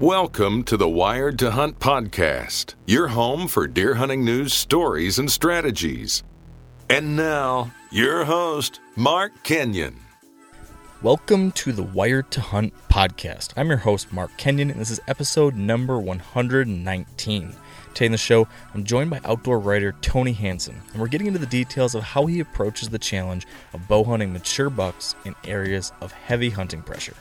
Welcome to the Wired to Hunt podcast, your home for deer hunting news, stories, and strategies. And now, your host, Mark Kenyon. Welcome to the Wired to Hunt podcast. I'm your host, Mark Kenyon, and this is episode number 119. Today in the show, I'm joined by outdoor writer Tony Hansen, and we're getting into the details of how he approaches the challenge of bow hunting mature bucks in areas of heavy hunting pressure.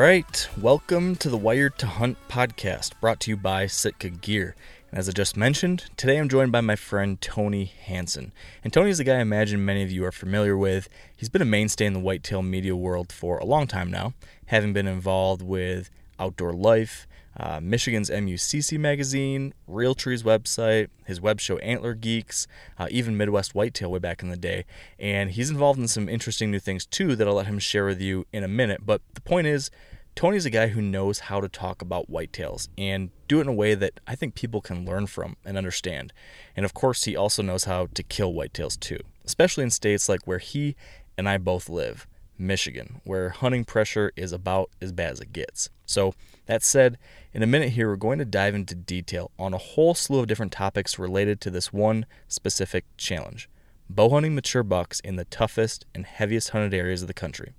Right, welcome to the Wired to Hunt podcast, brought to you by Sitka Gear. And as I just mentioned, today I'm joined by my friend Tony Hansen. And Tony is a guy I imagine many of you are familiar with. He's been a mainstay in the whitetail media world for a long time now, having been involved with Outdoor Life, uh, Michigan's MUCC magazine, Realtree's website, his web show Antler Geeks, uh, even Midwest Whitetail way back in the day. And he's involved in some interesting new things too that I'll let him share with you in a minute. But the point is, Tony's a guy who knows how to talk about whitetails and do it in a way that I think people can learn from and understand. And of course, he also knows how to kill whitetails too, especially in states like where he and I both live. Michigan, where hunting pressure is about as bad as it gets. So, that said, in a minute here, we're going to dive into detail on a whole slew of different topics related to this one specific challenge bow hunting mature bucks in the toughest and heaviest hunted areas of the country.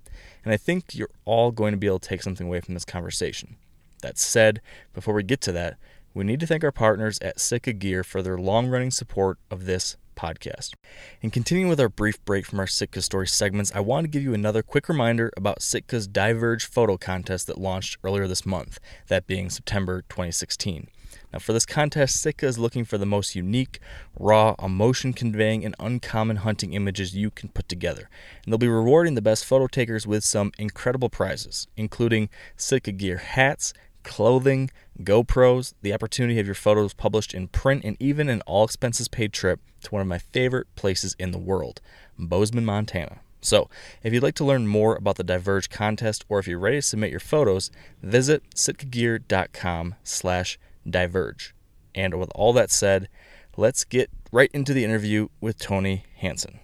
And I think you're all going to be able to take something away from this conversation. That said, before we get to that, we need to thank our partners at Sitka Gear for their long running support of this podcast. And continuing with our brief break from our Sitka story segments, I want to give you another quick reminder about Sitka's Diverge photo contest that launched earlier this month, that being September 2016. Now, for this contest, Sitka is looking for the most unique, raw, emotion conveying, and uncommon hunting images you can put together. And they'll be rewarding the best photo takers with some incredible prizes, including Sitka Gear hats, clothing, GoPros, the opportunity to have your photos published in print, and even an all expenses paid trip to one of my favorite places in the world, Bozeman, Montana. So, if you'd like to learn more about the Diverge contest or if you're ready to submit your photos, visit sitkagear.com slash diverge. And with all that said, let's get right into the interview with Tony Hansen.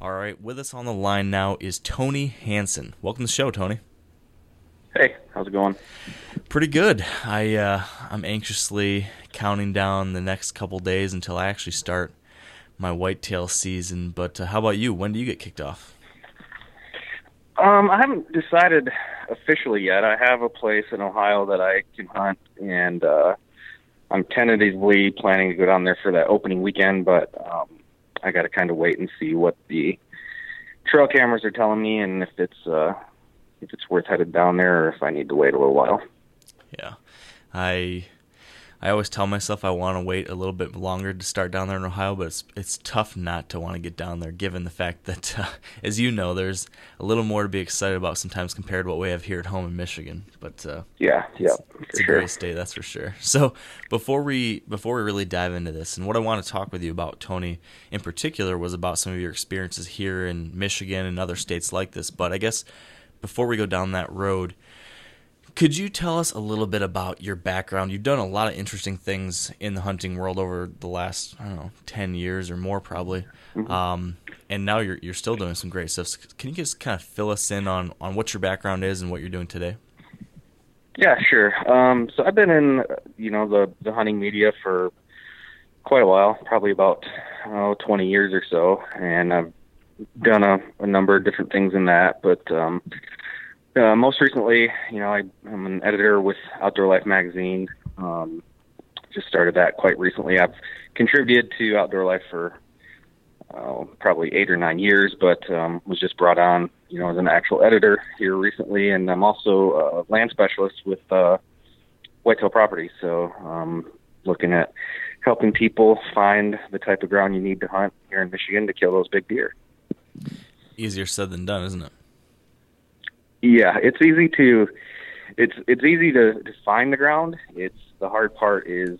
All right, with us on the line now is Tony Hansen. Welcome to the show, Tony. Hey, how's it going? Pretty good. I uh, I'm anxiously counting down the next couple days until I actually start my whitetail season. But uh, how about you? When do you get kicked off? Um, I haven't decided officially yet. I have a place in Ohio that I can hunt, and uh, I'm tentatively planning to go down there for that opening weekend. But um, I got to kind of wait and see what the trail cameras are telling me, and if it's uh, if it's worth headed down there, or if I need to wait a little while. Yeah, I I always tell myself I want to wait a little bit longer to start down there in Ohio, but it's it's tough not to want to get down there, given the fact that, uh, as you know, there's a little more to be excited about sometimes compared to what we have here at home in Michigan. But uh, yeah, yeah, it's, it's a sure. great state, that's for sure. So before we before we really dive into this, and what I want to talk with you about, Tony, in particular, was about some of your experiences here in Michigan and other states like this. But I guess before we go down that road could you tell us a little bit about your background? You've done a lot of interesting things in the hunting world over the last, I don't know, 10 years or more probably. Mm-hmm. Um, and now you're, you're still doing some great stuff. Can you just kind of fill us in on, on what your background is and what you're doing today? Yeah, sure. Um, so I've been in, you know, the, the hunting media for quite a while, probably about oh, 20 years or so. And I've done a, a number of different things in that, but, um, uh, most recently, you know, I, am an editor with Outdoor Life magazine. Um, just started that quite recently. I've contributed to Outdoor Life for uh, probably eight or nine years, but um, was just brought on, you know, as an actual editor here recently. And I'm also a land specialist with uh, Whitetail Properties, so um, looking at helping people find the type of ground you need to hunt here in Michigan to kill those big deer. Easier said than done, isn't it? Yeah, it's easy to it's it's easy to, to find the ground. It's the hard part is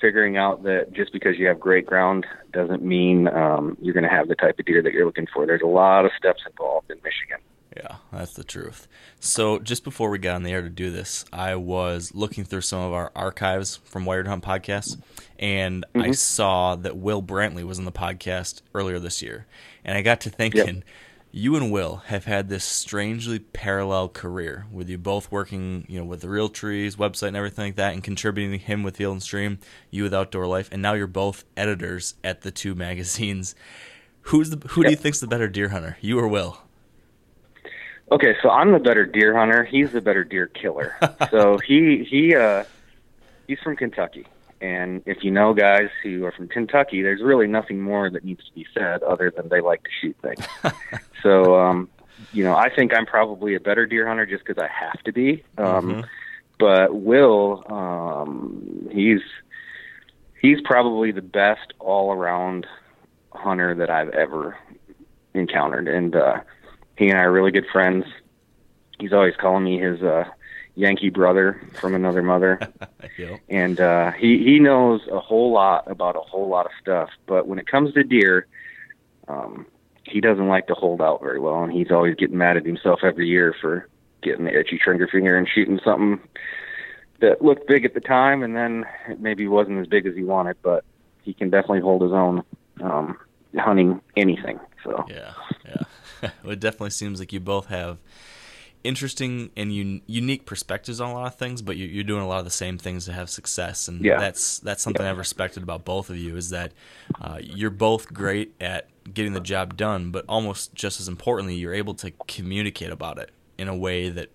figuring out that just because you have great ground doesn't mean um, you're going to have the type of deer that you're looking for. There's a lot of steps involved in Michigan. Yeah, that's the truth. So, just before we got on the air to do this, I was looking through some of our archives from Wired Hunt podcasts, and mm-hmm. I saw that Will Brantley was on the podcast earlier this year. And I got to thinking, yep. you and Will have had this strangely parallel career, with you both working, you know, with the Realtree's website and everything like that, and contributing to him with Field and Stream, you with Outdoor Life, and now you're both editors at the two magazines. Who's the who yep. do you think's the better deer hunter, you or Will? Okay, so I'm the better deer hunter. He's the better deer killer. so he he uh he's from Kentucky. And if you know guys who are from Kentucky, there's really nothing more that needs to be said other than they like to shoot things. so um you know, I think I'm probably a better deer hunter just because I have to be. Um mm-hmm. but Will um he's he's probably the best all around hunter that I've ever encountered and uh he and I are really good friends. He's always calling me his uh, Yankee brother from another mother, yep. and uh, he he knows a whole lot about a whole lot of stuff. But when it comes to deer, um, he doesn't like to hold out very well, and he's always getting mad at himself every year for getting the itchy trigger finger and shooting something that looked big at the time, and then it maybe wasn't as big as he wanted. But he can definitely hold his own um, hunting anything. So yeah, yeah. it definitely seems like you both have interesting and un- unique perspectives on a lot of things, but you, are doing a lot of the same things to have success, and yeah. that's that's something yeah. I've respected about both of you is that uh, you're both great at getting the job done, but almost just as importantly, you're able to communicate about it in a way that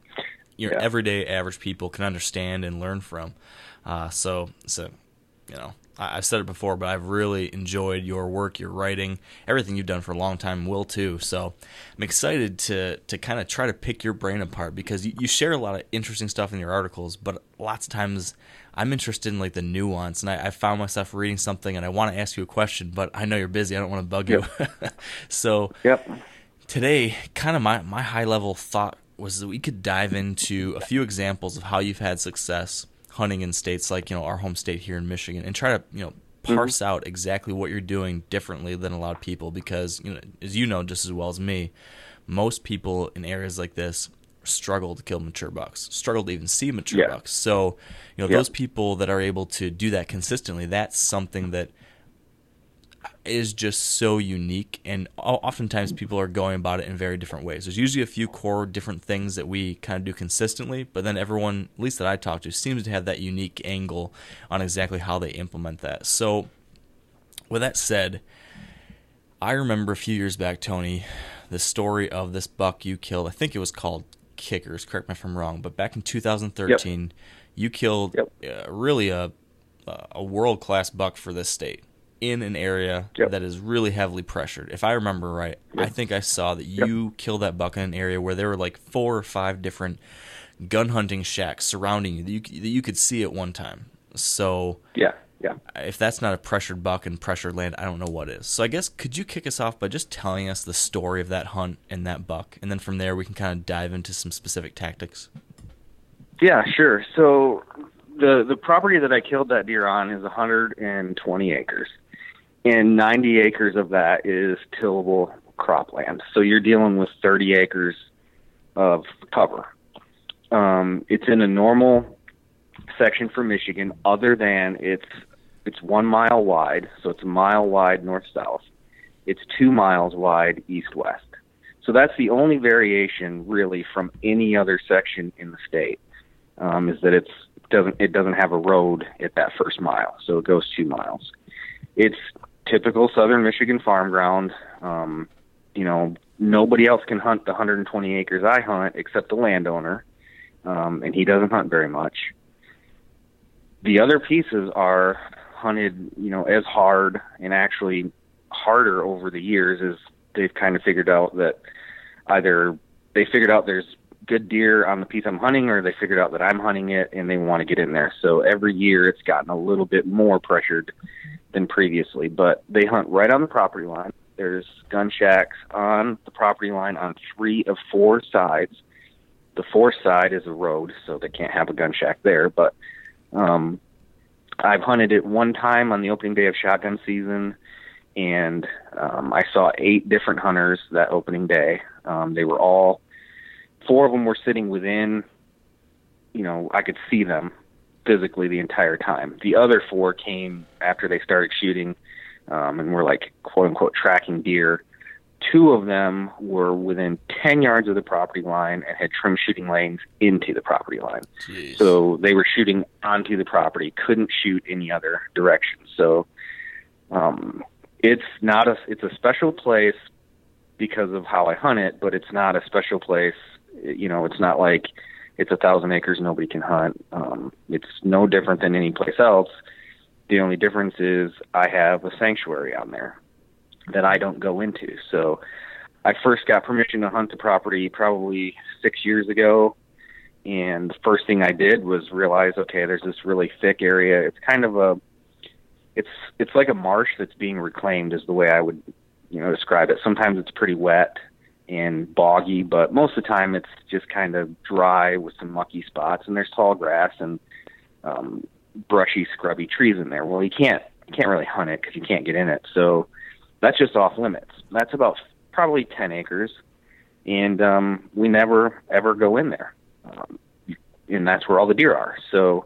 your yeah. everyday average people can understand and learn from. Uh, so, so you know, I've said it before, but I've really enjoyed your work, your writing, everything you've done for a long time. Will too. So I'm excited to to kind of try to pick your brain apart because you, you share a lot of interesting stuff in your articles, but lots of times I'm interested in like the nuance, and I, I found myself reading something and I want to ask you a question, but I know you're busy. I don't want to bug yep. you. so yep. today, kind of my my high level thought was that we could dive into a few examples of how you've had success hunting in states like you know our home state here in Michigan and try to you know mm-hmm. parse mm-hmm. out exactly what you're doing differently than a lot of people because you know as you know just as well as me most people in areas like this struggle to kill mature bucks struggle to even see mature yeah. bucks so you know those people that are able to do that consistently that's something that is just so unique and oftentimes people are going about it in very different ways. There's usually a few core different things that we kind of do consistently but then everyone at least that i talk to seems to have that unique angle on exactly how they implement that. So with that said i remember a few years back tony the story of this buck you killed. I think it was called kickers. Correct me if i'm wrong but back in 2013 yep. you killed yep. uh, really a, a world-class buck for this state in an area yep. that is really heavily pressured. If I remember right, yep. I think I saw that you yep. killed that buck in an area where there were like four or five different gun hunting shacks surrounding you that you, that you could see at one time. So yeah, yeah. If that's not a pressured buck and pressured land, I don't know what is. So I guess could you kick us off by just telling us the story of that hunt and that buck, and then from there we can kind of dive into some specific tactics. Yeah, sure. So the the property that I killed that deer on is 120 acres and 90 acres of that is tillable cropland. So you're dealing with 30 acres of cover. Um, it's in a normal section for Michigan, other than it's it's one mile wide, so it's a mile wide north south. It's two miles wide east west. So that's the only variation really from any other section in the state. Um, is that it's doesn't it doesn't have a road at that first mile, so it goes two miles. It's typical southern Michigan farm ground. Um, you know, nobody else can hunt the 120 acres I hunt except the landowner, um, and he doesn't hunt very much. The other pieces are hunted, you know, as hard and actually harder over the years as they've kind of figured out that either they figured out there's good deer on the piece I'm hunting or they figured out that I'm hunting it and they want to get in there. So every year it's gotten a little bit more pressured than previously, but they hunt right on the property line. There's gun shacks on the property line on three of four sides. The fourth side is a road, so they can't have a gun shack there. But um, I've hunted it one time on the opening day of shotgun season, and um, I saw eight different hunters that opening day. Um, they were all four of them were sitting within, you know, I could see them physically the entire time. The other four came after they started shooting, um, and were like quote unquote tracking deer. Two of them were within 10 yards of the property line and had trim shooting lanes into the property line. Jeez. So they were shooting onto the property, couldn't shoot any other direction. So um, it's not a it's a special place because of how I hunt it, but it's not a special place. You know, it's not like it's a thousand acres nobody can hunt. Um, it's no different than any place else. The only difference is I have a sanctuary on there that I don't go into. So I first got permission to hunt the property probably six years ago. And the first thing I did was realize, okay, there's this really thick area. It's kind of a, it's it's like a marsh that's being reclaimed, is the way I would, you know, describe it. Sometimes it's pretty wet and boggy, but most of the time it's just kind of dry with some mucky spots. And there's tall grass and um, brushy, scrubby trees in there. Well, you can't you can't really hunt it because you can't get in it. So that's just off limits. That's about probably 10 acres, and um, we never ever go in there. Um, and that's where all the deer are. So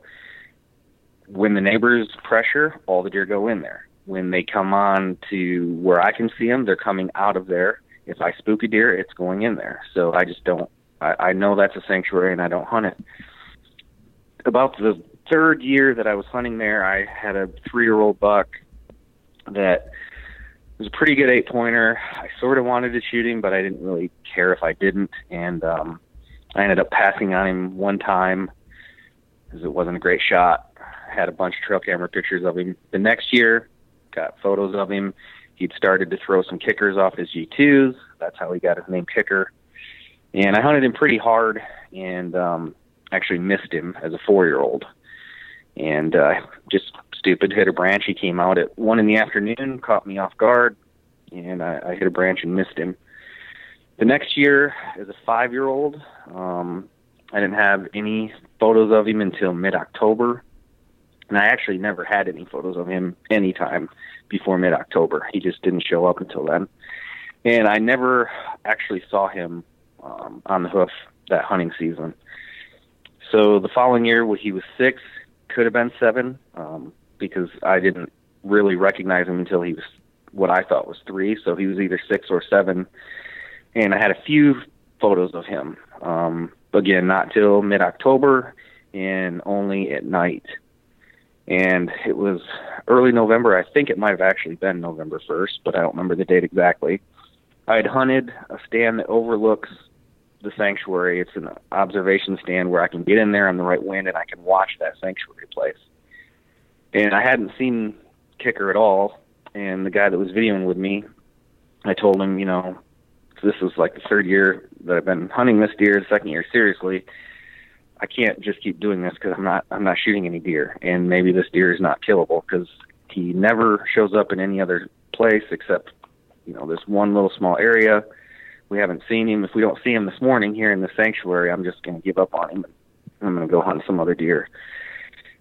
when the neighbors pressure, all the deer go in there. When they come on to where I can see them, they're coming out of there. If I spook a deer, it's going in there. So I just don't. I, I know that's a sanctuary, and I don't hunt it. About the third year that I was hunting there, I had a three-year-old buck that was a pretty good eight pointer. I sort of wanted to shoot him, but I didn't really care if I didn't. And um, I ended up passing on him one time because it wasn't a great shot. I had a bunch of trail camera pictures of him. The next year, got photos of him. He'd started to throw some kickers off his G2s. That's how he got his name Kicker. And I hunted him pretty hard and um, actually missed him as a four year old. And uh, just stupid, hit a branch. He came out at one in the afternoon, caught me off guard, and I, I hit a branch and missed him. The next year, as a five year old, um, I didn't have any photos of him until mid October. And I actually never had any photos of him anytime before mid October. He just didn't show up until then. And I never actually saw him um, on the hoof that hunting season. So the following year, when he was six, could have been seven, um, because I didn't really recognize him until he was what I thought was three. So he was either six or seven. And I had a few photos of him. Um, again, not till mid October and only at night. And it was early November. I think it might have actually been November 1st, but I don't remember the date exactly. I had hunted a stand that overlooks the sanctuary. It's an observation stand where I can get in there on the right wind and I can watch that sanctuary place. And I hadn't seen Kicker at all. And the guy that was videoing with me, I told him, you know, this is like the third year that I've been hunting this deer, the second year seriously. I can't just keep doing this because I'm not I'm not shooting any deer, and maybe this deer is not killable because he never shows up in any other place except you know this one little small area. We haven't seen him. If we don't see him this morning here in the sanctuary, I'm just going to give up on him. I'm going to go hunt some other deer.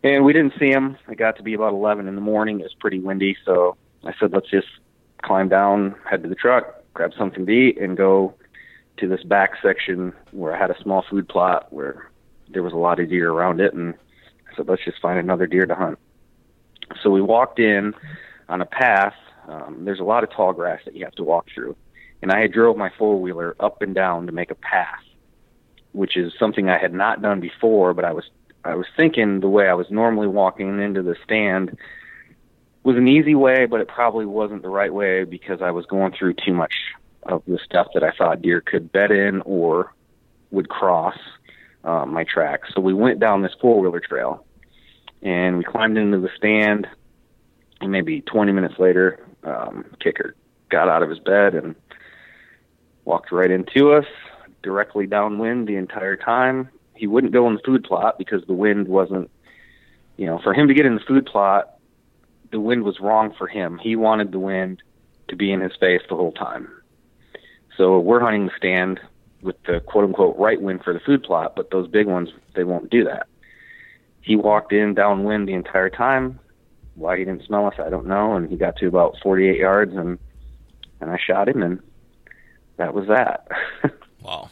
And we didn't see him. It got to be about 11 in the morning. It was pretty windy, so I said, let's just climb down, head to the truck, grab something to eat, and go to this back section where I had a small food plot where there was a lot of deer around it, and I said, let's just find another deer to hunt. So we walked in on a path. Um, there's a lot of tall grass that you have to walk through, and I had drove my four wheeler up and down to make a path, which is something I had not done before. But I was I was thinking the way I was normally walking into the stand was an easy way, but it probably wasn't the right way because I was going through too much of the stuff that I thought deer could bed in or would cross um, my track. So we went down this four wheeler trail and we climbed into the stand. And maybe 20 minutes later, um, Kicker got out of his bed and walked right into us, directly downwind the entire time. He wouldn't go in the food plot because the wind wasn't, you know, for him to get in the food plot, the wind was wrong for him. He wanted the wind to be in his face the whole time. So we're hunting the stand with the quote unquote right wind for the food plot, but those big ones, they won't do that. He walked in downwind the entire time. Why he didn't smell us, I don't know. And he got to about 48 yards and, and I shot him and that was that. wow.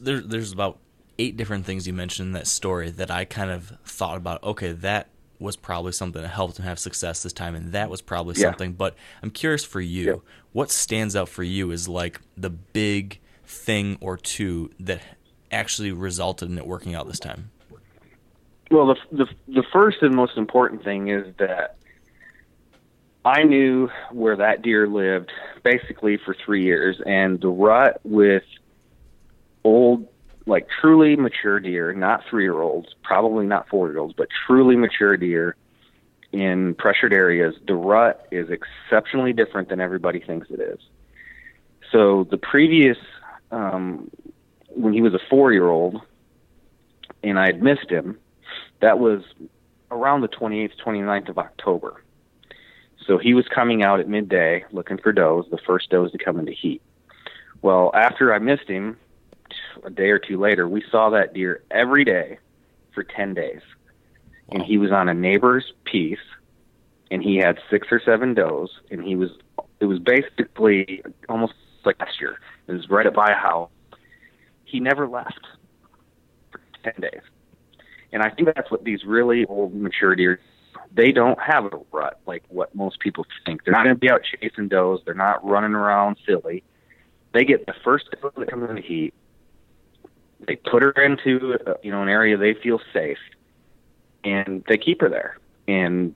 there, there's about eight different things you mentioned in that story that I kind of thought about. Okay, that was probably something that helped him have success this time, and that was probably yeah. something. But I'm curious for you, yeah. what stands out for you is like the big thing or two that actually resulted in it working out this time. Well, the the, the first and most important thing is that I knew where that deer lived basically for three years, and the rut with old like truly mature deer, not three year olds, probably not four year olds, but truly mature deer in pressured areas, the rut is exceptionally different than everybody thinks it is. So the previous, um, when he was a four year old, and I had missed him, that was around the 28th, 29th of October. So he was coming out at midday looking for does, the first does to come into heat. Well, after I missed him, a day or two later, we saw that deer every day for 10 days. Wow. And he was on a neighbor's piece and he had six or seven does and he was it was basically almost like last year. It was right up by a house. He never left for 10 days. And I think that's what these really old mature deer they don't have a rut like what most people think. They're not going to be out chasing does. They're not running around silly. They get the first doe that comes in the heat, they put her into uh, you know an area they feel safe, and they keep her there. And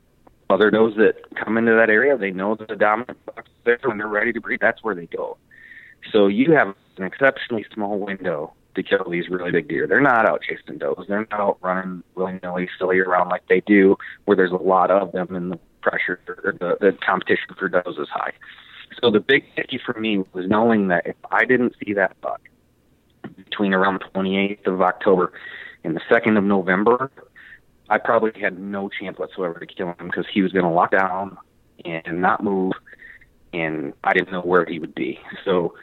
other does that come into that area, they know that the dominant buck's there when they're ready to breed. That's where they go. So you have an exceptionally small window to kill these really big deer. They're not out chasing does. They're not out running willy nilly, silly around like they do where there's a lot of them and the pressure, the, the competition for does is high. So the big key for me was knowing that if I didn't see that buck, between around the 28th of October and the 2nd of November, I probably had no chance whatsoever to kill him because he was going to lock down and not move, and I didn't know where he would be. So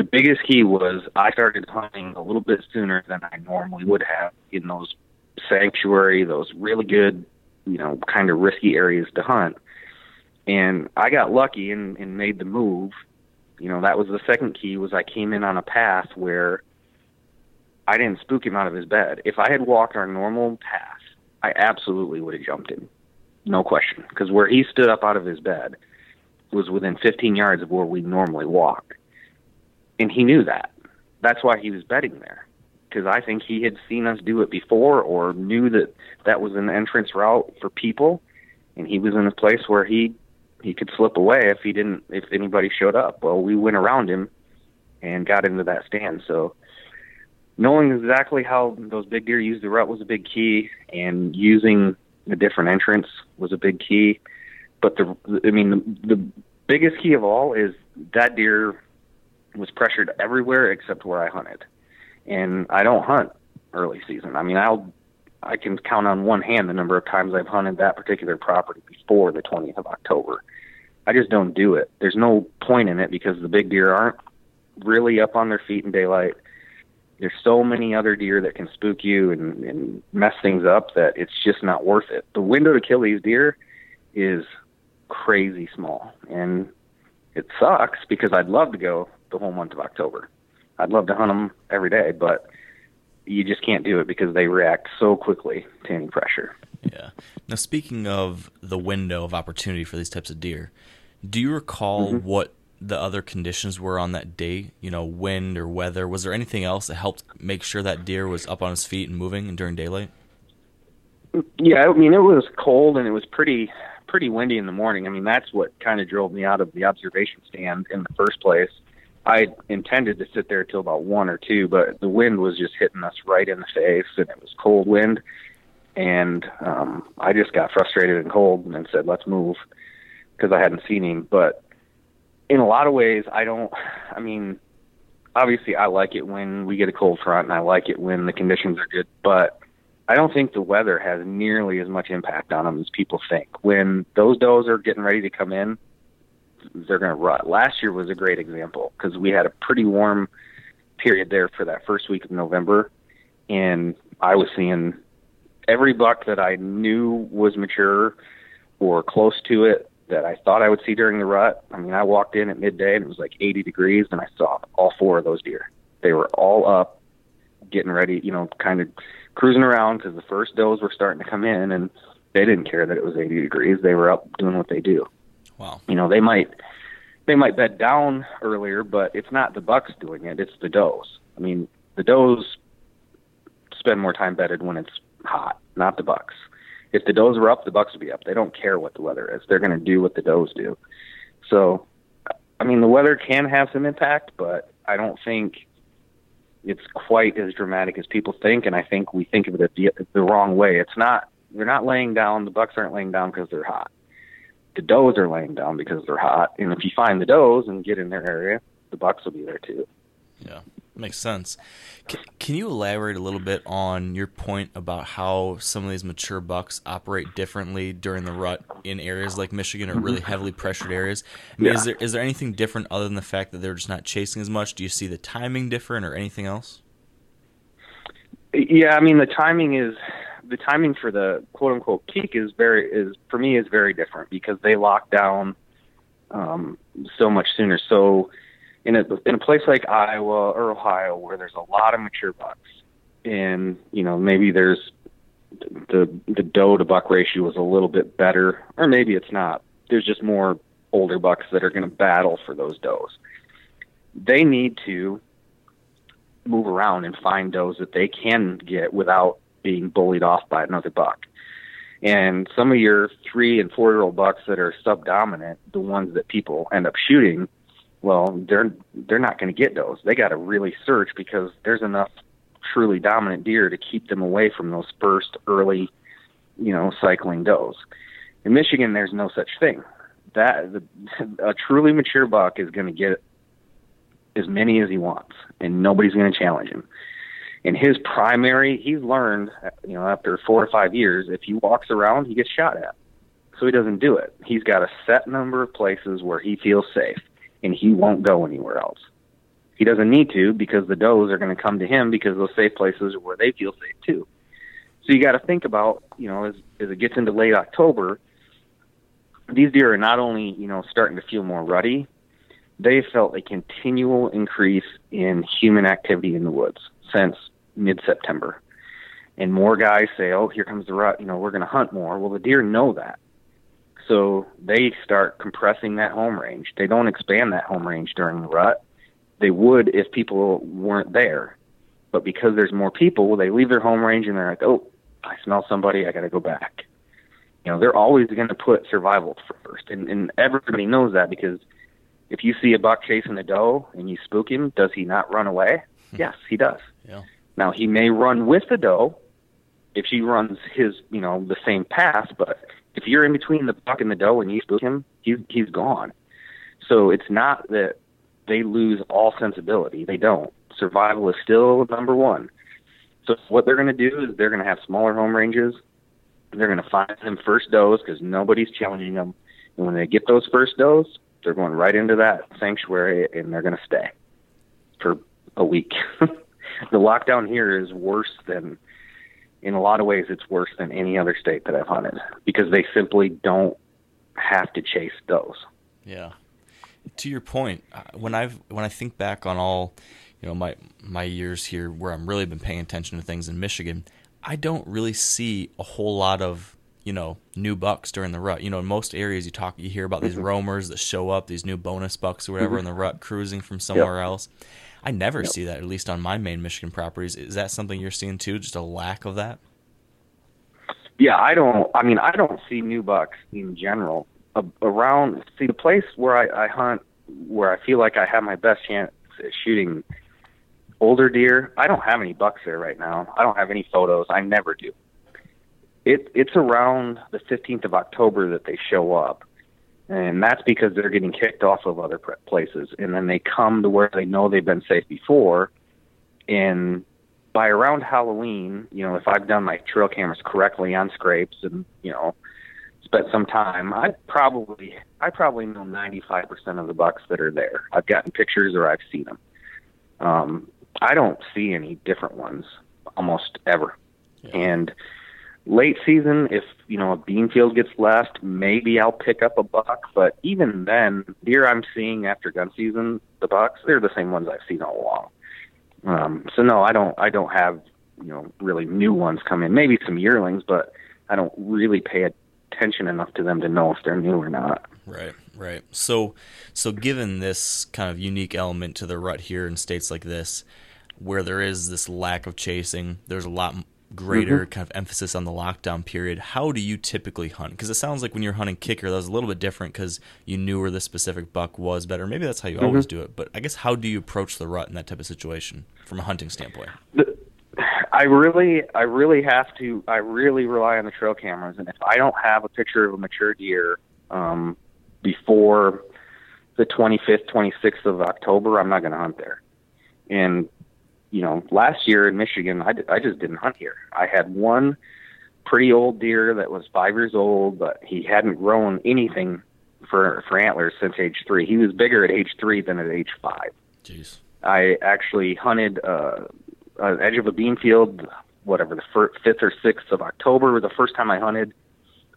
the biggest key was I started hunting a little bit sooner than I normally would have in those sanctuary, those really good, you know, kind of risky areas to hunt. And I got lucky and, and made the move you know that was the second key was I came in on a path where I didn't spook him out of his bed. If I had walked our normal path, I absolutely would have jumped him, no question, because where he stood up out of his bed was within 15 yards of where we normally walk, and he knew that. That's why he was bedding there, because I think he had seen us do it before or knew that that was an entrance route for people, and he was in a place where he he could slip away if he didn't if anybody showed up. Well, we went around him and got into that stand. So knowing exactly how those big deer use the rut was a big key, and using a different entrance was a big key. But the I mean the, the biggest key of all is that deer was pressured everywhere except where I hunted, and I don't hunt early season. I mean I'll I can count on one hand the number of times I've hunted that particular property before the 20th of October. I just don't do it. There's no point in it because the big deer aren't really up on their feet in daylight. There's so many other deer that can spook you and, and mess things up that it's just not worth it. The window to kill these deer is crazy small, and it sucks because I'd love to go the whole month of October. I'd love to hunt them every day, but you just can't do it because they react so quickly to any pressure. Yeah. Now, speaking of the window of opportunity for these types of deer, do you recall mm-hmm. what the other conditions were on that day? You know, wind or weather? Was there anything else that helped make sure that deer was up on his feet and moving and during daylight? Yeah, I mean, it was cold and it was pretty pretty windy in the morning. I mean, that's what kind of drove me out of the observation stand in the first place. I intended to sit there till about one or two, but the wind was just hitting us right in the face, and it was cold wind. And um, I just got frustrated and cold, and said, "Let's move," because I hadn't seen him. But in a lot of ways, I don't. I mean, obviously, I like it when we get a cold front, and I like it when the conditions are good. But I don't think the weather has nearly as much impact on them as people think. When those does are getting ready to come in, they're going to rut. Last year was a great example because we had a pretty warm period there for that first week of November, and I was seeing every buck that I knew was mature or close to it that I thought I would see during the rut. I mean, I walked in at midday and it was like 80 degrees, and I saw all four of those deer. They were all up, getting ready, you know, kind of cruising around because the first does were starting to come in, and they didn't care that it was 80 degrees. They were up doing what they do. Wow. You know, they might they might bed down earlier, but it's not the bucks doing it; it's the does. I mean, the does spend more time bedded when it's hot, not the bucks. If the does are up, the bucks will be up. They don't care what the weather is; they're going to do what the does do. So, I mean, the weather can have some impact, but I don't think it's quite as dramatic as people think, and I think we think of it the, the wrong way. It's not. They're not laying down. The bucks aren't laying down because they're hot the does are laying down because they're hot. And if you find the does and get in their area, the bucks will be there too. Yeah, makes sense. Can, can you elaborate a little bit on your point about how some of these mature bucks operate differently during the rut in areas like Michigan or really mm-hmm. heavily pressured areas? I mean, yeah. is there is there anything different other than the fact that they're just not chasing as much? Do you see the timing different or anything else? Yeah, I mean the timing is the timing for the quote unquote peak is very is for me is very different because they lock down um, so much sooner. So in a in a place like Iowa or Ohio where there's a lot of mature bucks, and you know maybe there's the the doe to buck ratio is a little bit better, or maybe it's not. There's just more older bucks that are going to battle for those does. They need to move around and find does that they can get without being bullied off by another buck. And some of your three and four year old bucks that are subdominant, the ones that people end up shooting, well, they're they're not going to get those. They got to really search because there's enough truly dominant deer to keep them away from those first early, you know, cycling does. In Michigan, there's no such thing. That the, a truly mature buck is going to get as many as he wants, and nobody's going to challenge him in his primary, he's learned, you know, after four or five years, if he walks around, he gets shot at. So he doesn't do it. He's got a set number of places where he feels safe, and he won't go anywhere else. He doesn't need to because the does are going to come to him because those safe places are where they feel safe too. So you got to think about, you know, as, as it gets into late October, these deer are not only, you know, starting to feel more ruddy, they felt a continual increase in human activity in the woods since mid September. And more guys say, "Oh, here comes the rut. You know, we're going to hunt more." Well, the deer know that, so they start compressing that home range. They don't expand that home range during the rut. They would if people weren't there, but because there's more people, they leave their home range and they're like, "Oh, I smell somebody. I got to go back." You know, they're always going to put survival first, and, and everybody knows that because if you see a buck chasing a doe and you spook him, does he not run away? Mm-hmm. yes, he does. Yeah. Now he may run with the doe if she runs his, you know, the same path, but if you're in between the buck and the doe and you spook him, he's he's gone. So it's not that they lose all sensibility. They don't. Survival is still number one. So what they're going to do is they're going to have smaller home ranges. They're going to find them first does because nobody's challenging them. And when they get those first does, they're going right into that sanctuary and they're going to stay for a week. the lockdown here is worse than in a lot of ways it's worse than any other state that I've hunted because they simply don't have to chase those. Yeah. To your point, uh, when I've when I think back on all, you know, my my years here where I'm really been paying attention to things in Michigan, I don't really see a whole lot of you know new bucks during the rut. You know, in most areas you talk, you hear about these mm-hmm. roamers that show up, these new bonus bucks or whatever mm-hmm. in the rut, cruising from somewhere yep. else. I never yep. see that, at least on my main Michigan properties. Is that something you're seeing too? Just a lack of that? Yeah, I don't. I mean, I don't see new bucks in general uh, around. See, the place where I, I hunt, where I feel like I have my best chance at shooting older deer. I don't have any bucks there right now. I don't have any photos. I never do. It it's around the 15th of October that they show up, and that's because they're getting kicked off of other places. And then they come to where they know they've been safe before. And by around halloween you know if i've done my trail cameras correctly on scrapes and you know spent some time i probably i probably know 95% of the bucks that are there. I've gotten pictures or i've seen them. Um i don't see any different ones almost ever. Yeah. and late season, if you know a bean field gets left, maybe I'll pick up a buck. But even then, deer I'm seeing after gun season, the bucks they're the same ones I've seen all along. Um, so no, I don't. I don't have you know really new ones come in. Maybe some yearlings, but I don't really pay attention enough to them to know if they're new or not. Right, right. So, so given this kind of unique element to the rut here in states like this, where there is this lack of chasing, there's a lot greater mm-hmm. kind of emphasis on the lockdown period. How do you typically hunt? Because it sounds like when you're hunting kicker, that was a little bit different because you knew where the specific buck was better. Maybe that's how you mm-hmm. always do it. But I guess how do you approach the rut in that type of situation from a hunting standpoint? I really, I really have to. I really rely on the trail cameras, and if I don't have a picture of a mature deer um, before the 25th, 26th of October, I'm not going to hunt there. And you know, last year in Michigan, I, I just didn't hunt here. I had one pretty old deer that was five years old, but he hadn't grown anything for for antlers since age three. He was bigger at age three than at age five. Jeez. I actually hunted uh, uh, edge of a bean field, whatever the fir- fifth or sixth of October was the first time I hunted,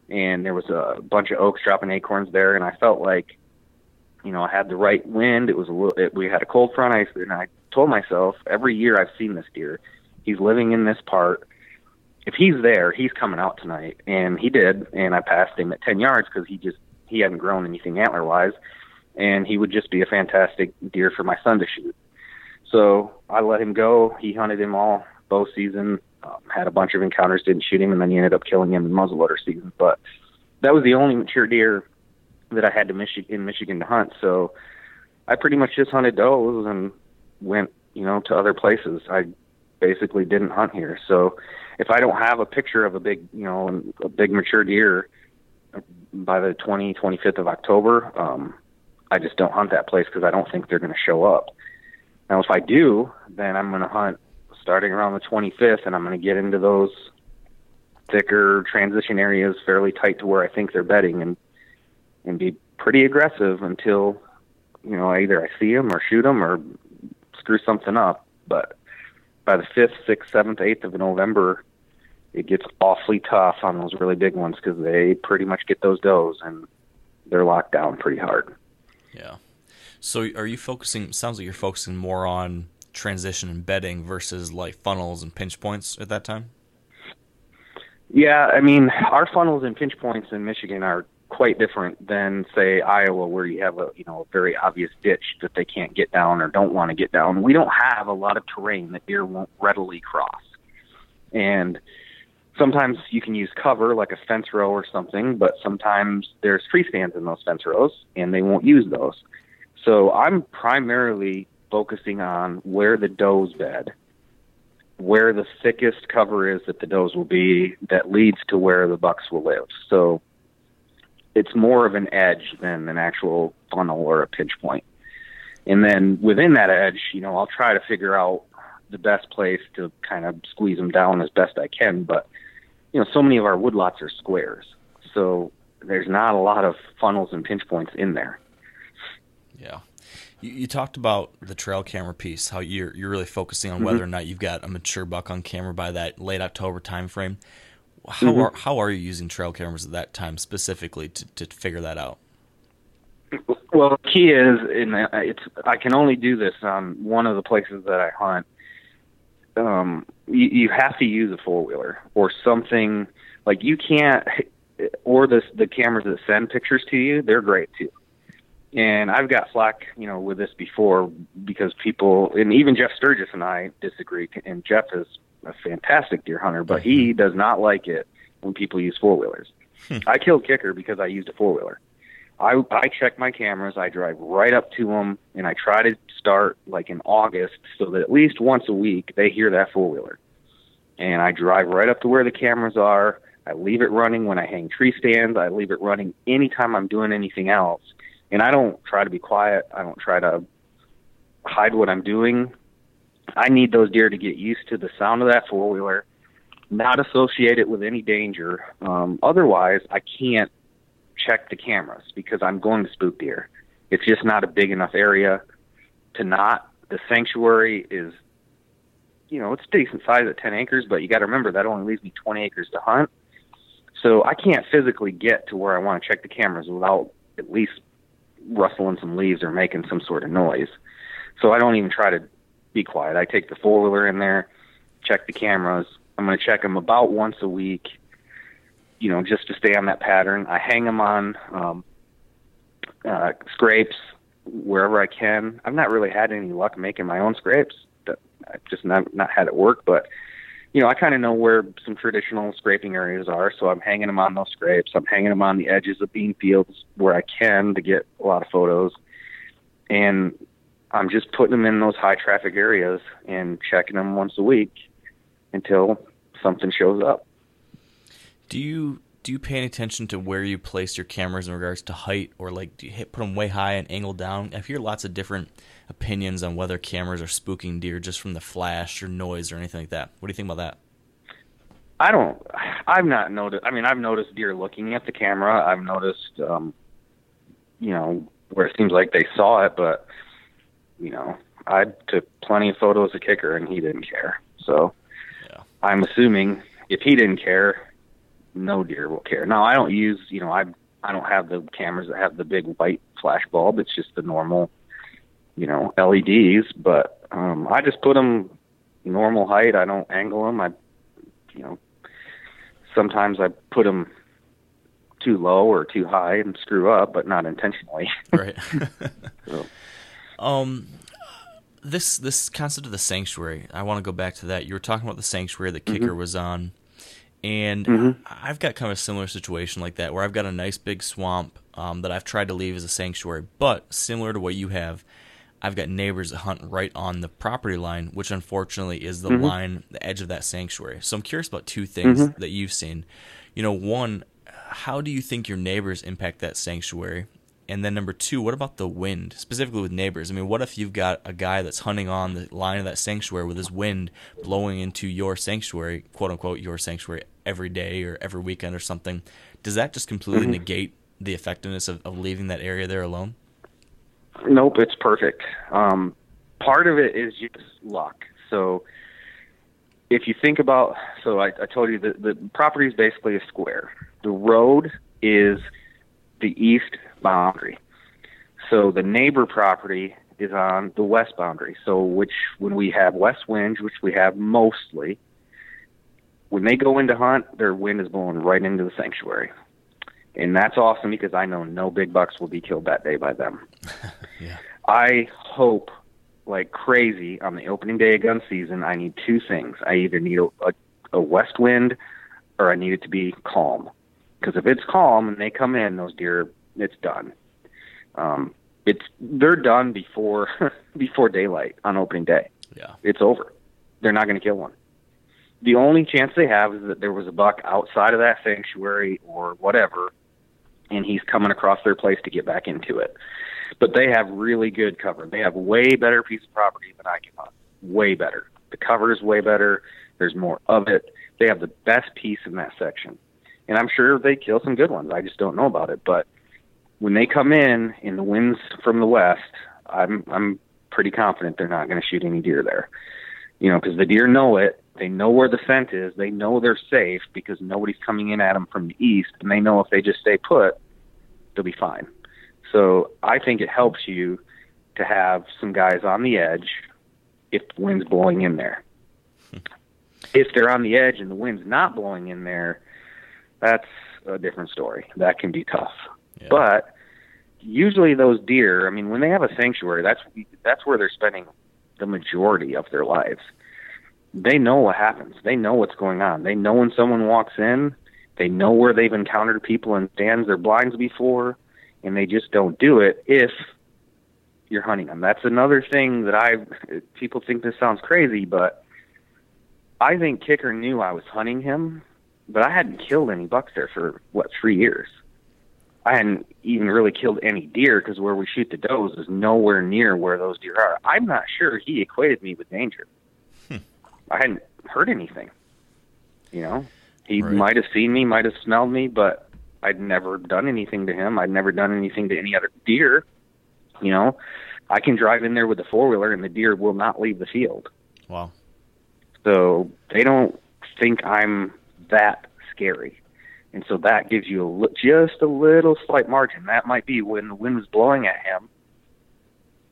and there was a bunch of oaks dropping acorns there, and I felt like, you know, I had the right wind. It was a little. It, we had a cold front, I and I told myself every year I've seen this deer, he's living in this part. If he's there, he's coming out tonight, and he did. And I passed him at ten yards because he just he hadn't grown anything antler wise, and he would just be a fantastic deer for my son to shoot. So I let him go. He hunted him all bow season. Um, had a bunch of encounters, didn't shoot him, and then he ended up killing him in muzzleloader season. But that was the only mature deer that I had to Michi- in Michigan to hunt. So I pretty much just hunted does and went, you know, to other places. I basically didn't hunt here. So if I don't have a picture of a big, you know, a big mature deer by the 20, 25th of October, um, I just don't hunt that place because I don't think they're going to show up. Now, if I do, then I'm going to hunt starting around the 25th, and I'm going to get into those thicker transition areas fairly tight to where I think they're bedding, and and be pretty aggressive until you know either I see them or shoot them or screw something up. But by the fifth, sixth, seventh, eighth of November, it gets awfully tough on those really big ones because they pretty much get those does and they're locked down pretty hard. Yeah. So are you focusing? Sounds like you're focusing more on transition and bedding versus like funnels and pinch points at that time. Yeah, I mean, our funnels and pinch points in Michigan are quite different than say Iowa where you have a you know a very obvious ditch that they can't get down or don't want to get down. We don't have a lot of terrain that deer won't readily cross. And sometimes you can use cover like a fence row or something, but sometimes there's tree stands in those fence rows and they won't use those. So I'm primarily focusing on where the does bed, where the thickest cover is that the does will be that leads to where the bucks will live. So it's more of an edge than an actual funnel or a pinch point. And then within that edge, you know, I'll try to figure out the best place to kind of squeeze them down as best I can. But, you know, so many of our woodlots are squares. So there's not a lot of funnels and pinch points in there. Yeah. You, you talked about the trail camera piece, how you're you're really focusing on mm-hmm. whether or not you've got a mature buck on camera by that late October timeframe. How mm-hmm. are how are you using trail cameras at that time specifically to, to figure that out? Well, the key is, in it's I can only do this on one of the places that I hunt. Um, you, you have to use a four wheeler or something like you can't, or the the cameras that send pictures to you. They're great too. And I've got flack, you know, with this before because people, and even Jeff Sturgis and I disagree. And Jeff is a fantastic deer hunter, but he mm-hmm. does not like it when people use four wheelers. Hmm. I killed Kicker because I used a four wheeler. I I check my cameras. I drive right up to them, and I try to start like in August, so that at least once a week they hear that four wheeler. And I drive right up to where the cameras are. I leave it running when I hang tree stands. I leave it running anytime I'm doing anything else. And I don't try to be quiet. I don't try to hide what I'm doing. I need those deer to get used to the sound of that four wheeler, not associate it with any danger. Um, otherwise, I can't check the cameras because I'm going to spook deer. It's just not a big enough area to not. The sanctuary is, you know, it's decent size at 10 acres, but you got to remember that only leaves me 20 acres to hunt. So I can't physically get to where I want to check the cameras without at least rustling some leaves or making some sort of noise. So I don't even try to be quiet. I take the four wheeler in there, check the cameras. I'm going to check them about once a week, you know, just to stay on that pattern. I hang them on um, uh, scrapes wherever I can. I've not really had any luck making my own scrapes. I've just not not had it work, but you know, I kind of know where some traditional scraping areas are, so I'm hanging them on those scrapes. I'm hanging them on the edges of bean fields where I can to get a lot of photos, and I'm just putting them in those high traffic areas and checking them once a week until something shows up. Do you do you pay any attention to where you place your cameras in regards to height, or like do you hit, put them way high and angle down? I hear lots of different opinions on whether cameras are spooking deer just from the flash or noise or anything like that. What do you think about that? I don't. I've not noticed. I mean, I've noticed deer looking at the camera. I've noticed, um, you know, where it seems like they saw it, but you know, I took plenty of photos of Kicker and he didn't care. So yeah. I'm assuming if he didn't care, no deer will care. Now I don't use, you know, I I don't have the cameras that have the big white flash bulb. It's just the normal, you know, LEDs. But um, I just put them normal height. I don't angle them. I, you know, sometimes I put them too low or too high and screw up, but not intentionally. right. so. Um, this this concept of the sanctuary. I want to go back to that. You were talking about the sanctuary that Kicker mm-hmm. was on, and mm-hmm. I've got kind of a similar situation like that, where I've got a nice big swamp um, that I've tried to leave as a sanctuary, but similar to what you have. I've got neighbors that hunt right on the property line, which unfortunately is the mm-hmm. line, the edge of that sanctuary. So I'm curious about two things mm-hmm. that you've seen. You know, one, how do you think your neighbors impact that sanctuary? And then number two, what about the wind, specifically with neighbors? I mean, what if you've got a guy that's hunting on the line of that sanctuary with his wind blowing into your sanctuary, quote unquote, your sanctuary every day or every weekend or something? Does that just completely mm-hmm. negate the effectiveness of, of leaving that area there alone? Nope, it's perfect. Um, part of it is just luck. So if you think about, so I, I told you that the property is basically a square. The road is the east boundary. So the neighbor property is on the west boundary. So which when we have west winds, which we have mostly, when they go in to hunt, their wind is blowing right into the sanctuary. And that's awesome because I know no big bucks will be killed that day by them. yeah. I hope like crazy on the opening day of gun season. I need two things. I either need a, a, a west wind or I need it to be calm. Because if it's calm and they come in, those deer, it's done. Um, it's they're done before before daylight on opening day. Yeah, it's over. They're not going to kill one. The only chance they have is that there was a buck outside of that sanctuary or whatever, and he's coming across their place to get back into it. But they have really good cover. They have way better piece of property than I can hunt. Way better. The cover is way better. There's more of it. They have the best piece in that section and I'm sure they kill some good ones. I just don't know about it. But when they come in in the winds from the west, I'm I'm pretty confident they're not going to shoot any deer there. You know, because the deer know it. They know where the scent is. They know they're safe because nobody's coming in at them from the east, and they know if they just stay put, they'll be fine. So I think it helps you to have some guys on the edge if the wind's blowing in there. Hmm. if they're on the edge and the wind's not blowing in there, that's a different story. That can be tough. Yeah. But usually those deer, I mean, when they have a sanctuary, that's that's where they're spending the majority of their lives. They know what happens. They know what's going on. They know when someone walks in. They know where they've encountered people in stands or blinds before, and they just don't do it if you're hunting them. That's another thing that I people think this sounds crazy, but I think Kicker knew I was hunting him but I hadn't killed any bucks there for what three years. I hadn't even really killed any deer because where we shoot the does is nowhere near where those deer are. I'm not sure he equated me with danger. Hmm. I hadn't heard anything. You know, he right. might have seen me, might have smelled me, but I'd never done anything to him. I'd never done anything to any other deer. You know, I can drive in there with the four wheeler and the deer will not leave the field. Wow. So they don't think I'm that scary. And so that gives you a, just a little slight margin. That might be when the wind was blowing at him.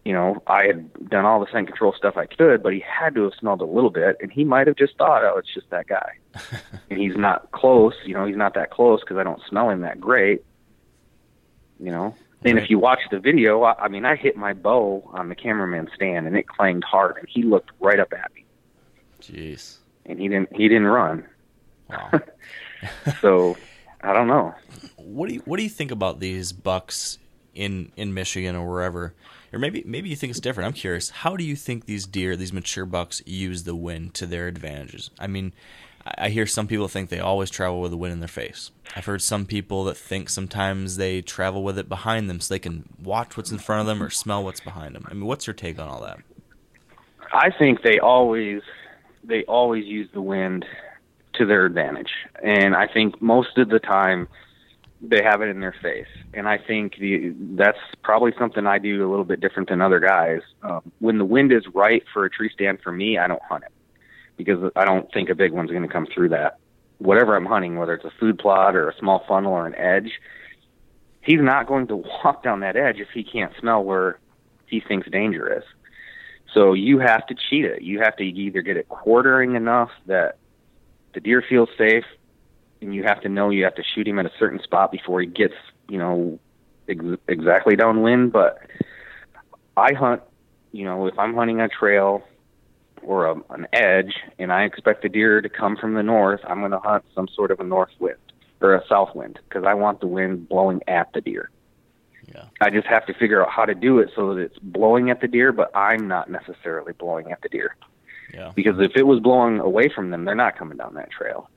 you know, I had done all the scent control stuff I could, but he had to have smelled a little bit, and he might have just thought, oh, it's just that guy. and he's not close, you know, he's not that close because I don't smell him that great, you know. And if you watch the video, I, I mean, I hit my bow on the cameraman stand, and it clanged hard, and he looked right up at me, Jeez. and he didn't he didn't run. Wow. So I don't know. what do you what do you think about these bucks in in Michigan or wherever? Or maybe maybe you think it's different. I'm curious. How do you think these deer, these mature bucks, use the wind to their advantages? I mean, I I hear some people think they always travel with the wind in their face. I've heard some people that think sometimes they travel with it behind them so they can watch what's in front of them or smell what's behind them. I mean, what's your take on all that? I think they always they always use the wind to their advantage, and I think most of the time they have it in their face. And I think the that's probably something I do a little bit different than other guys. Um, when the wind is right for a tree stand for me, I don't hunt it because I don't think a big one's going to come through that. Whatever I'm hunting, whether it's a food plot or a small funnel or an edge, he's not going to walk down that edge if he can't smell where he thinks danger is. So you have to cheat it. You have to either get it quartering enough that the deer feels safe, and you have to know you have to shoot him at a certain spot before he gets, you know, ex- exactly downwind. But I hunt, you know, if I'm hunting a trail or a, an edge, and I expect the deer to come from the north, I'm going to hunt some sort of a north wind or a south wind because I want the wind blowing at the deer. Yeah. I just have to figure out how to do it so that it's blowing at the deer, but I'm not necessarily blowing at the deer. Yeah. Because if it was blowing away from them, they're not coming down that trail.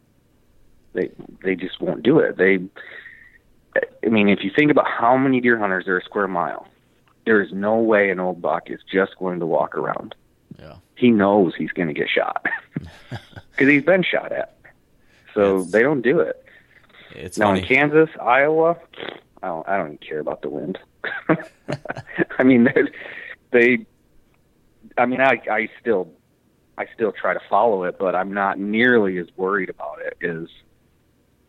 They they just won't do it. They, I mean, if you think about how many deer hunters there are a square mile, there is no way an old buck is just going to walk around. Yeah. He knows he's going to get shot because he's been shot at. So It's- they don't do it. It's Now funny. in Kansas, Iowa, I don't, I don't even care about the wind. I mean, they, they, I mean, I, I still, I still try to follow it, but I'm not nearly as worried about it as,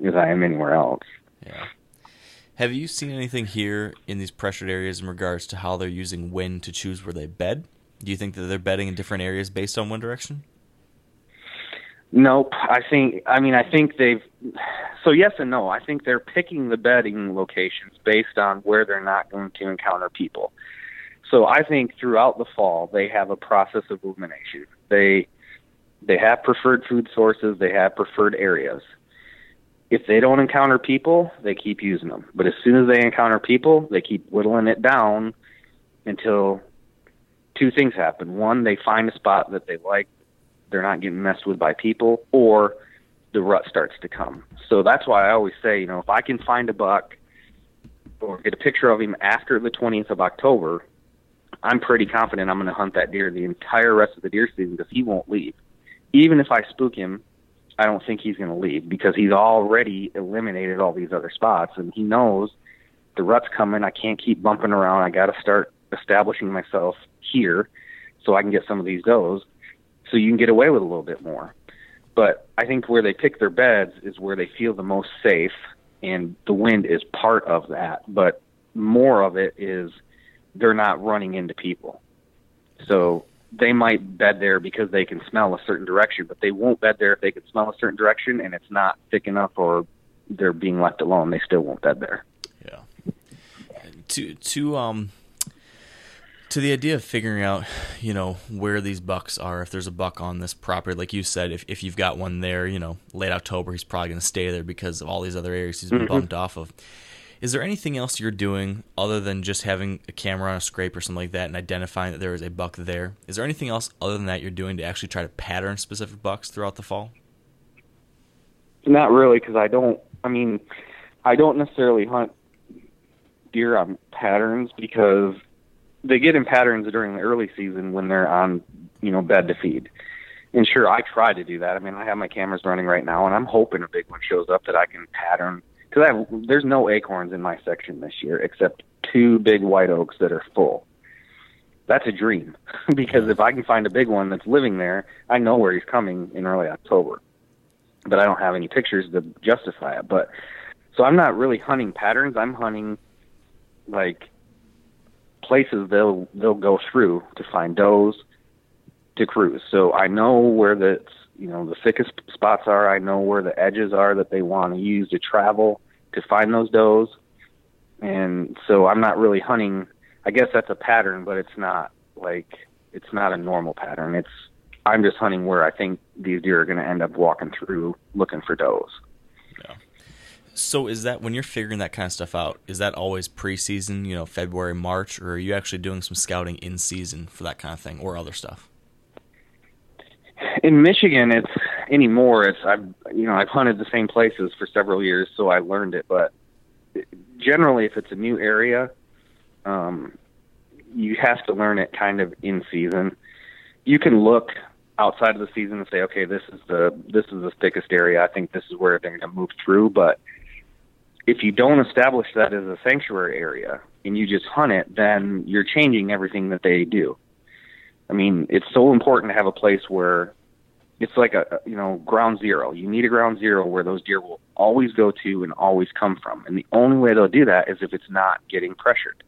as I am anywhere else. Yeah. Have you seen anything here in these pressured areas in regards to how they're using wind to choose where they bed? Do you think that they're bedding in different areas based on wind direction? Nope. I think. I mean, I think they've. So yes and no. I think they're picking the bedding locations based on where they're not going to encounter people. So I think throughout the fall they have a process of elimination. They they have preferred food sources. They have preferred areas. If they don't encounter people, they keep using them. But as soon as they encounter people, they keep whittling it down until two things happen. One, they find a spot that they like they're not getting messed with by people, or the rut starts to come. So that's why I always say, you know, if I can find a buck or get a picture of him after the 20th of October, I'm pretty confident I'm going to hunt that deer the entire rest of the deer season because he won't leave. Even if I spook him, I don't think he's going to leave because he's already eliminated all these other spots and he knows the rut's coming. I can't keep bumping around. I got to start establishing myself here so I can get some of these does so you can get away with a little bit more. But I think where they pick their beds is where they feel the most safe, and the wind is part of that. But more of it is they're not running into people. So they might bed there because they can smell a certain direction, but they won't bed there if they can smell a certain direction and it's not thick enough or they're being left alone. They still won't bed there. Yeah. To to um to the idea of figuring out, you know, where these bucks are, if there's a buck on this property, like you said, if if you've got one there, you know, late October, he's probably going to stay there because of all these other areas he's been bumped off of. Is there anything else you're doing other than just having a camera on a scrape or something like that and identifying that there is a buck there? Is there anything else other than that you're doing to actually try to pattern specific bucks throughout the fall? Not really, because I don't. I mean, I don't necessarily hunt deer on patterns because they get in patterns during the early season when they're on, you know, bed to feed. And sure, I try to do that. I mean, I have my cameras running right now, and I'm hoping a big one shows up that I can pattern. Because there's no acorns in my section this year except two big white oaks that are full. That's a dream because if I can find a big one that's living there, I know where he's coming in early October but I don't have any pictures to justify it. But so I'm not really hunting patterns. I'm hunting like places they'll they'll go through to find does to cruise. So I know where the you know the thickest spots are. I know where the edges are that they want to use to travel to find those does. And so I'm not really hunting. I guess that's a pattern, but it's not like it's not a normal pattern. It's I'm just hunting where I think these deer are going to end up walking through looking for does. Yeah. So is that when you're figuring that kind of stuff out? Is that always preseason, you know, February, March, or are you actually doing some scouting in season for that kind of thing or other stuff? In Michigan, it's anymore. It's I've you know I've hunted the same places for several years, so I learned it. But generally, if it's a new area, um, you have to learn it kind of in season. You can look outside of the season and say, okay, this is the this is the thickest area. I think this is where they're going to move through. But if you don't establish that as a sanctuary area and you just hunt it, then you're changing everything that they do. I mean, it's so important to have a place where it's like a you know ground zero. You need a ground zero where those deer will always go to and always come from. And the only way they'll do that is if it's not getting pressured.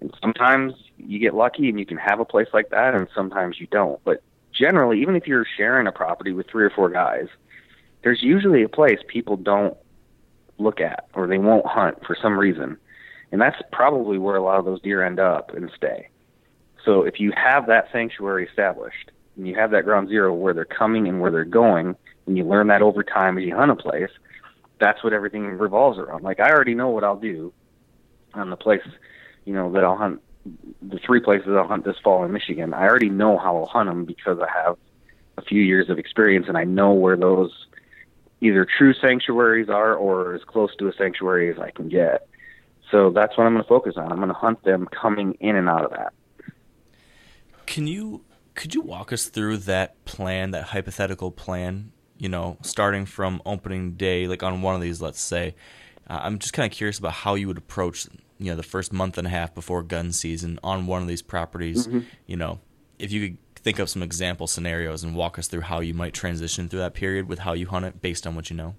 And sometimes you get lucky and you can have a place like that, and sometimes you don't. But generally, even if you're sharing a property with three or four guys, there's usually a place people don't look at or they won't hunt for some reason. And that's probably where a lot of those deer end up and stay. So if you have that sanctuary established and you have that ground zero where they're coming and where they're going, and you learn that over time as you hunt a place, that's what everything revolves around. Like I already know what I'll do on the place, you know, that I'll hunt the three places I'll hunt this fall in Michigan, I already know how I'll hunt them because I have a few years of experience and I know where those either true sanctuaries are or as close to a sanctuary as I can get. So that's what I'm going to focus on. I'm going to hunt them coming in and out of that. Can you could you walk us through that plan, that hypothetical plan? You know, starting from opening day, like on one of these, let's say. Uh, I'm just kind of curious about how you would approach you know the first month and a half before gun season on one of these properties mm-hmm. you know if you could think of some example scenarios and walk us through how you might transition through that period with how you hunt it based on what you know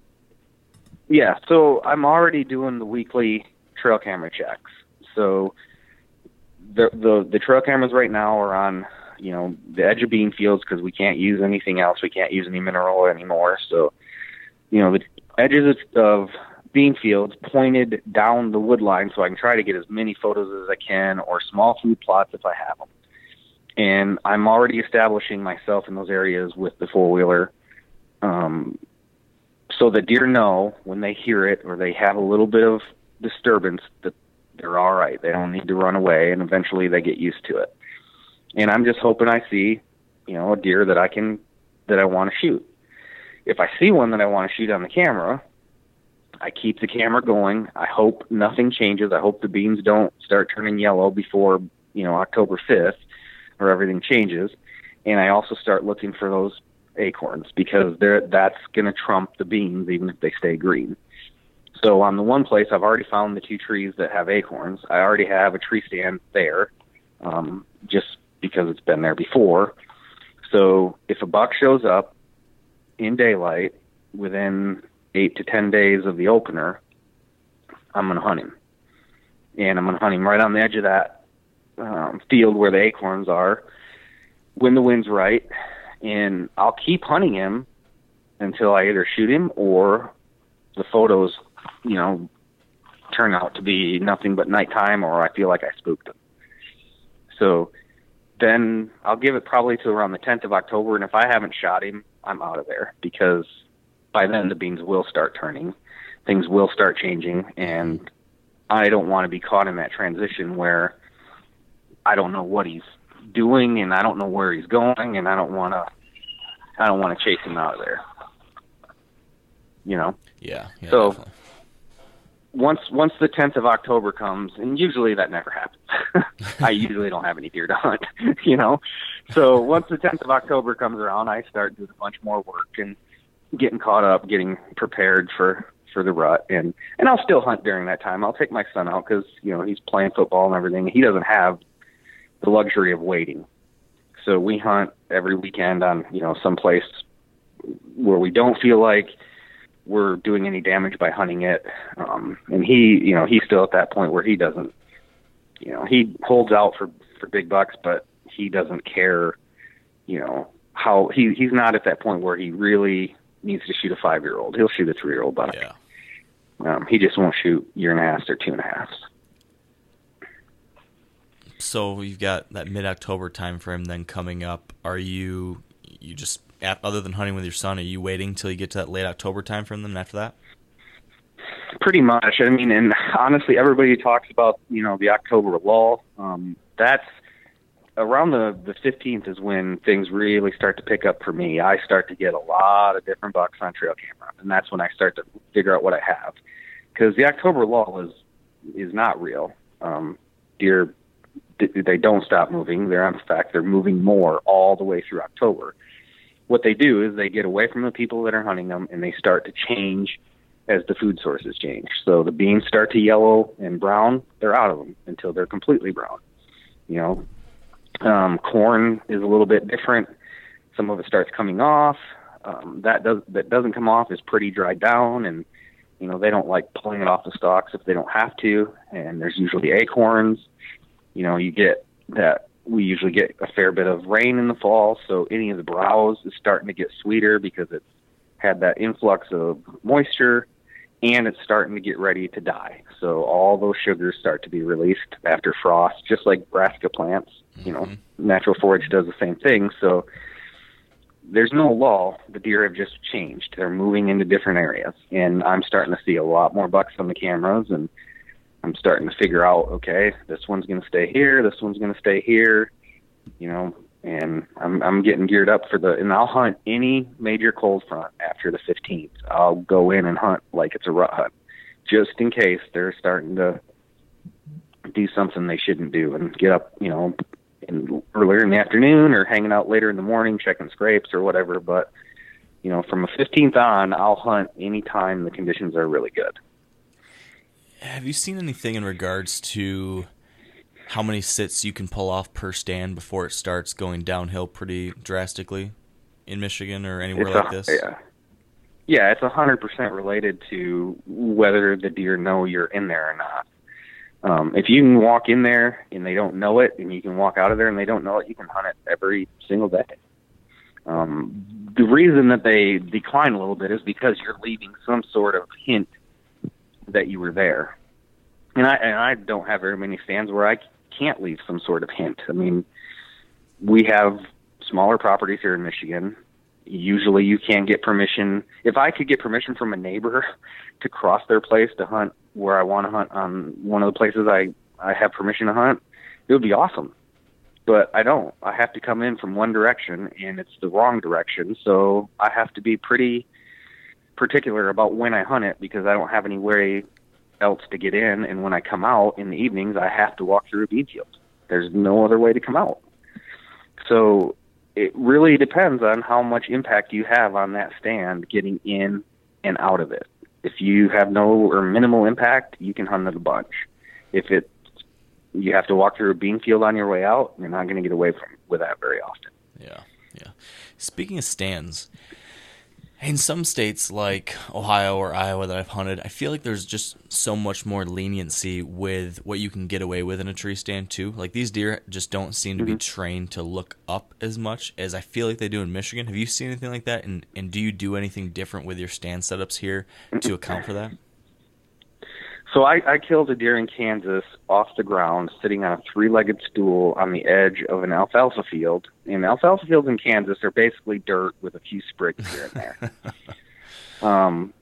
yeah so i'm already doing the weekly trail camera checks so the the, the trail cameras right now are on you know the edge of bean fields because we can't use anything else we can't use any mineral anymore so you know the edges of bean fields pointed down the wood line so I can try to get as many photos as I can or small food plots if I have them. And I'm already establishing myself in those areas with the four wheeler. Um, so the deer know when they hear it or they have a little bit of disturbance that they're all right. They don't need to run away and eventually they get used to it. And I'm just hoping I see, you know, a deer that I can, that I want to shoot. If I see one that I want to shoot on the camera, I keep the camera going. I hope nothing changes. I hope the beans don't start turning yellow before, you know, October 5th or everything changes. And I also start looking for those acorns because they're, that's going to trump the beans even if they stay green. So on the one place, I've already found the two trees that have acorns. I already have a tree stand there, um, just because it's been there before. So if a buck shows up in daylight within eight to ten days of the opener, I'm going to hunt him, and I'm going to hunt him right on the edge of that um, field where the acorns are, when the wind's right, and I'll keep hunting him until I either shoot him or the photos, you know, turn out to be nothing but nighttime or I feel like I spooked him. So then I'll give it probably to around the 10th of October, and if I haven't shot him, I'm out of there because by then the beans will start turning, things will start changing, and I don't want to be caught in that transition where I don't know what he's doing and I don't know where he's going and I don't want to I don't want to chase him out of there. You know. Yeah. yeah so definitely. Once once the 10th of October comes, and usually that never happens. I usually don't have any deer to hunt, you know. So once the 10th of October comes around, I start doing a bunch more work and getting caught up, getting prepared for for the rut, and and I'll still hunt during that time. I'll take my son out because you know he's playing football and everything. He doesn't have the luxury of waiting, so we hunt every weekend on you know some place where we don't feel like we're doing any damage by hunting it. Um, and he, you know, he's still at that point where he doesn't you know, he holds out for for big bucks, but he doesn't care, you know, how he he's not at that point where he really needs to shoot a five year old. He'll shoot a three year old buck. Yeah. Um, he just won't shoot year and a half or two and a half. So you've got that mid October time frame then coming up. Are you you just other than hunting with your son, are you waiting till you get to that late October time frame then after that? Pretty much. I mean, and honestly, everybody talks about you know the October lull. Um, that's around the the 15th is when things really start to pick up for me. I start to get a lot of different bucks on trail camera, and that's when I start to figure out what I have. Because the October lull is is not real. Um, deer they don't stop moving. They're in fact they're moving more all the way through October. What they do is they get away from the people that are hunting them, and they start to change as the food sources change. So the beans start to yellow and brown. They're out of them until they're completely brown. You know, um, corn is a little bit different. Some of it starts coming off. Um, that does that doesn't come off is pretty dried down, and you know they don't like pulling it off the stalks if they don't have to. And there's usually acorns. You know, you get that we usually get a fair bit of rain in the fall, so any of the browse is starting to get sweeter because it's had that influx of moisture and it's starting to get ready to die. So all those sugars start to be released after frost, just like brassica plants. You know, mm-hmm. natural forage does the same thing. So there's no lull. The deer have just changed. They're moving into different areas, and I'm starting to see a lot more bucks on the cameras, and I'm starting to figure out, okay, this one's going to stay here, this one's going to stay here. You know, and I'm I'm getting geared up for the and I'll hunt any major cold front after the 15th. I'll go in and hunt like it's a rut hunt, just in case they're starting to do something they shouldn't do and get up, you know, in, earlier in the afternoon or hanging out later in the morning checking scrapes or whatever. But you know, from the 15th on, I'll hunt anytime the conditions are really good. Have you seen anything in regards to how many sits you can pull off per stand before it starts going downhill pretty drastically in Michigan or anywhere it's like a, this? Yeah. Yeah, it's a hundred percent related to whether the deer know you're in there or not. Um, if you can walk in there and they don't know it, and you can walk out of there and they don't know it, you can hunt it every single day. Um, the reason that they decline a little bit is because you're leaving some sort of hint that you were there. And I and I don't have very many stands where I can't leave some sort of hint. I mean, we have smaller properties here in Michigan. Usually you can get permission. If I could get permission from a neighbor to cross their place to hunt where I want to hunt on one of the places I, I have permission to hunt, it would be awesome. But I don't. I have to come in from one direction and it's the wrong direction. So I have to be pretty particular about when I hunt it because I don't have any way else to get in. And when I come out in the evenings, I have to walk through a bean field. There's no other way to come out. So it really depends on how much impact you have on that stand getting in and out of it. If you have no or minimal impact, you can hunt it a bunch. If it you have to walk through a bean field on your way out, you're not going to get away from with that very often. Yeah, yeah. Speaking of stands, in some states like Ohio or Iowa that I've hunted, I feel like there's just so much more leniency with what you can get away with in a tree stand too. Like these deer just don't seem to mm-hmm. be trained to look up as much as I feel like they do in Michigan. Have you seen anything like that? And and do you do anything different with your stand setups here to account for that? So I, I killed a deer in Kansas off the ground, sitting on a three-legged stool on the edge of an alfalfa field. And alfalfa fields in Kansas are basically dirt with a few sprigs here and there. um,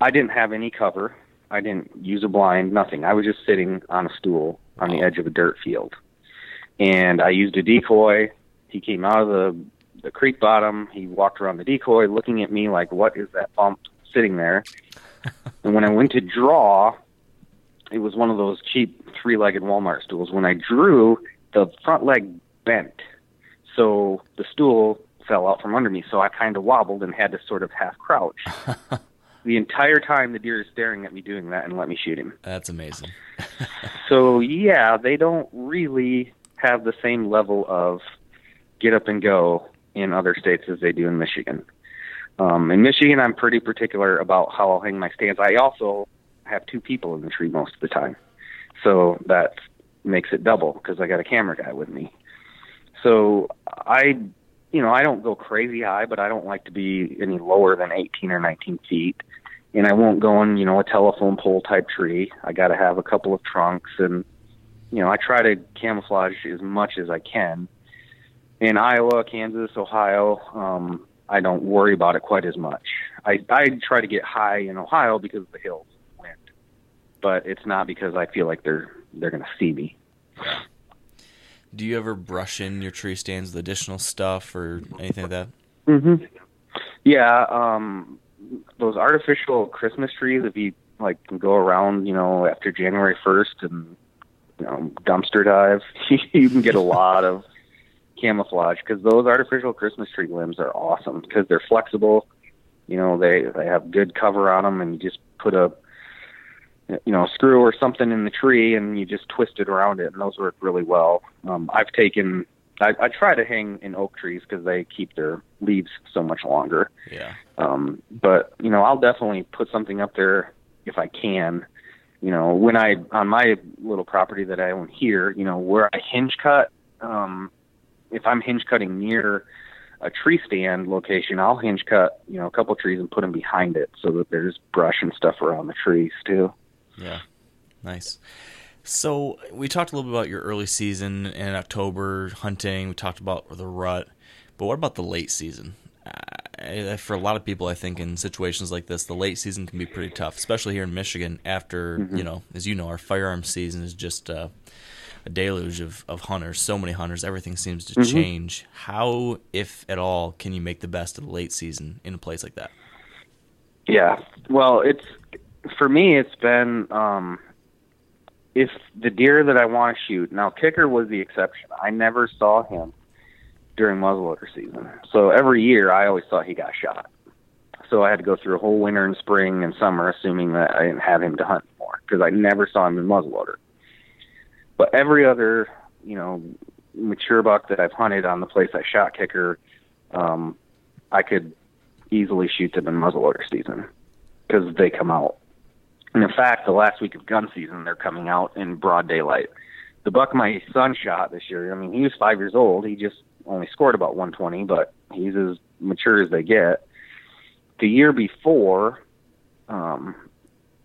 I didn't have any cover. I didn't use a blind, nothing. I was just sitting on a stool on the edge of a dirt field. And I used a decoy. He came out of the the creek bottom. He walked around the decoy, looking at me like, "What is that bump sitting there?" and when I went to draw, it was one of those cheap three-legged Walmart stools. When I drew, the front leg bent, so the stool fell out from under me. So I kind of wobbled and had to sort of half crouch. the entire time, the deer is staring at me doing that and let me shoot him. That's amazing. so yeah, they don't really have the same level of get up and go in other states as they do in Michigan. Um, in Michigan, I'm pretty particular about how I'll hang my stands. I also have two people in the tree most of the time. So that makes it double because I got a camera guy with me. So I, you know, I don't go crazy high, but I don't like to be any lower than 18 or 19 feet. And I won't go in, you know, a telephone pole type tree. I got to have a couple of trunks, and you know, I try to camouflage as much as I can. In Iowa, Kansas, Ohio, um, I don't worry about it quite as much. I I try to get high in Ohio because of the hills, but it's not because I feel like they're they're going to see me. Do you ever brush in your tree stands with additional stuff or anything like that? Mm-hmm. Yeah, um, those artificial Christmas trees. If you like, can go around, you know, after January first and you know dumpster dive, you can get a lot of camouflage because those artificial Christmas tree limbs are awesome because they're flexible. You know, they they have good cover on them, and you just put a you know, a screw or something in the tree and you just twist it around it, and those work really well. Um, I've taken, I, I try to hang in oak trees because they keep their leaves so much longer. Yeah. Um, but you know, I'll definitely put something up there if I can. You know, when I on my little property that I own here, you know, where I hinge cut, um, if I'm hinge cutting near a tree stand location, I'll hinge cut, you know, a couple trees and put them behind it so that there's brush and stuff around the trees too. Yeah, nice. So we talked a little bit about your early season in October hunting. We talked about the rut, but what about the late season? Uh, for a lot of people, I think in situations like this, the late season can be pretty tough, especially here in Michigan. After mm-hmm. you know, as you know, our firearm season is just uh, a deluge of, of hunters. So many hunters, everything seems to mm-hmm. change. How, if at all, can you make the best of the late season in a place like that? Yeah, well, it's for me, it's been um, if the deer that I want to shoot. Now, kicker was the exception. I never saw him during muzzleloader season, so every year I always thought he got shot. So I had to go through a whole winter and spring and summer, assuming that I didn't have him to hunt more because I never saw him in muzzleloader. But every other, you know, mature buck that I've hunted on the place I shot kicker, um, I could easily shoot them in muzzleloader season because they come out and in fact, the last week of gun season, they're coming out in broad daylight. The buck my son shot this year, I mean, he was five years old. He just only scored about 120, but he's as mature as they get. The year before, um,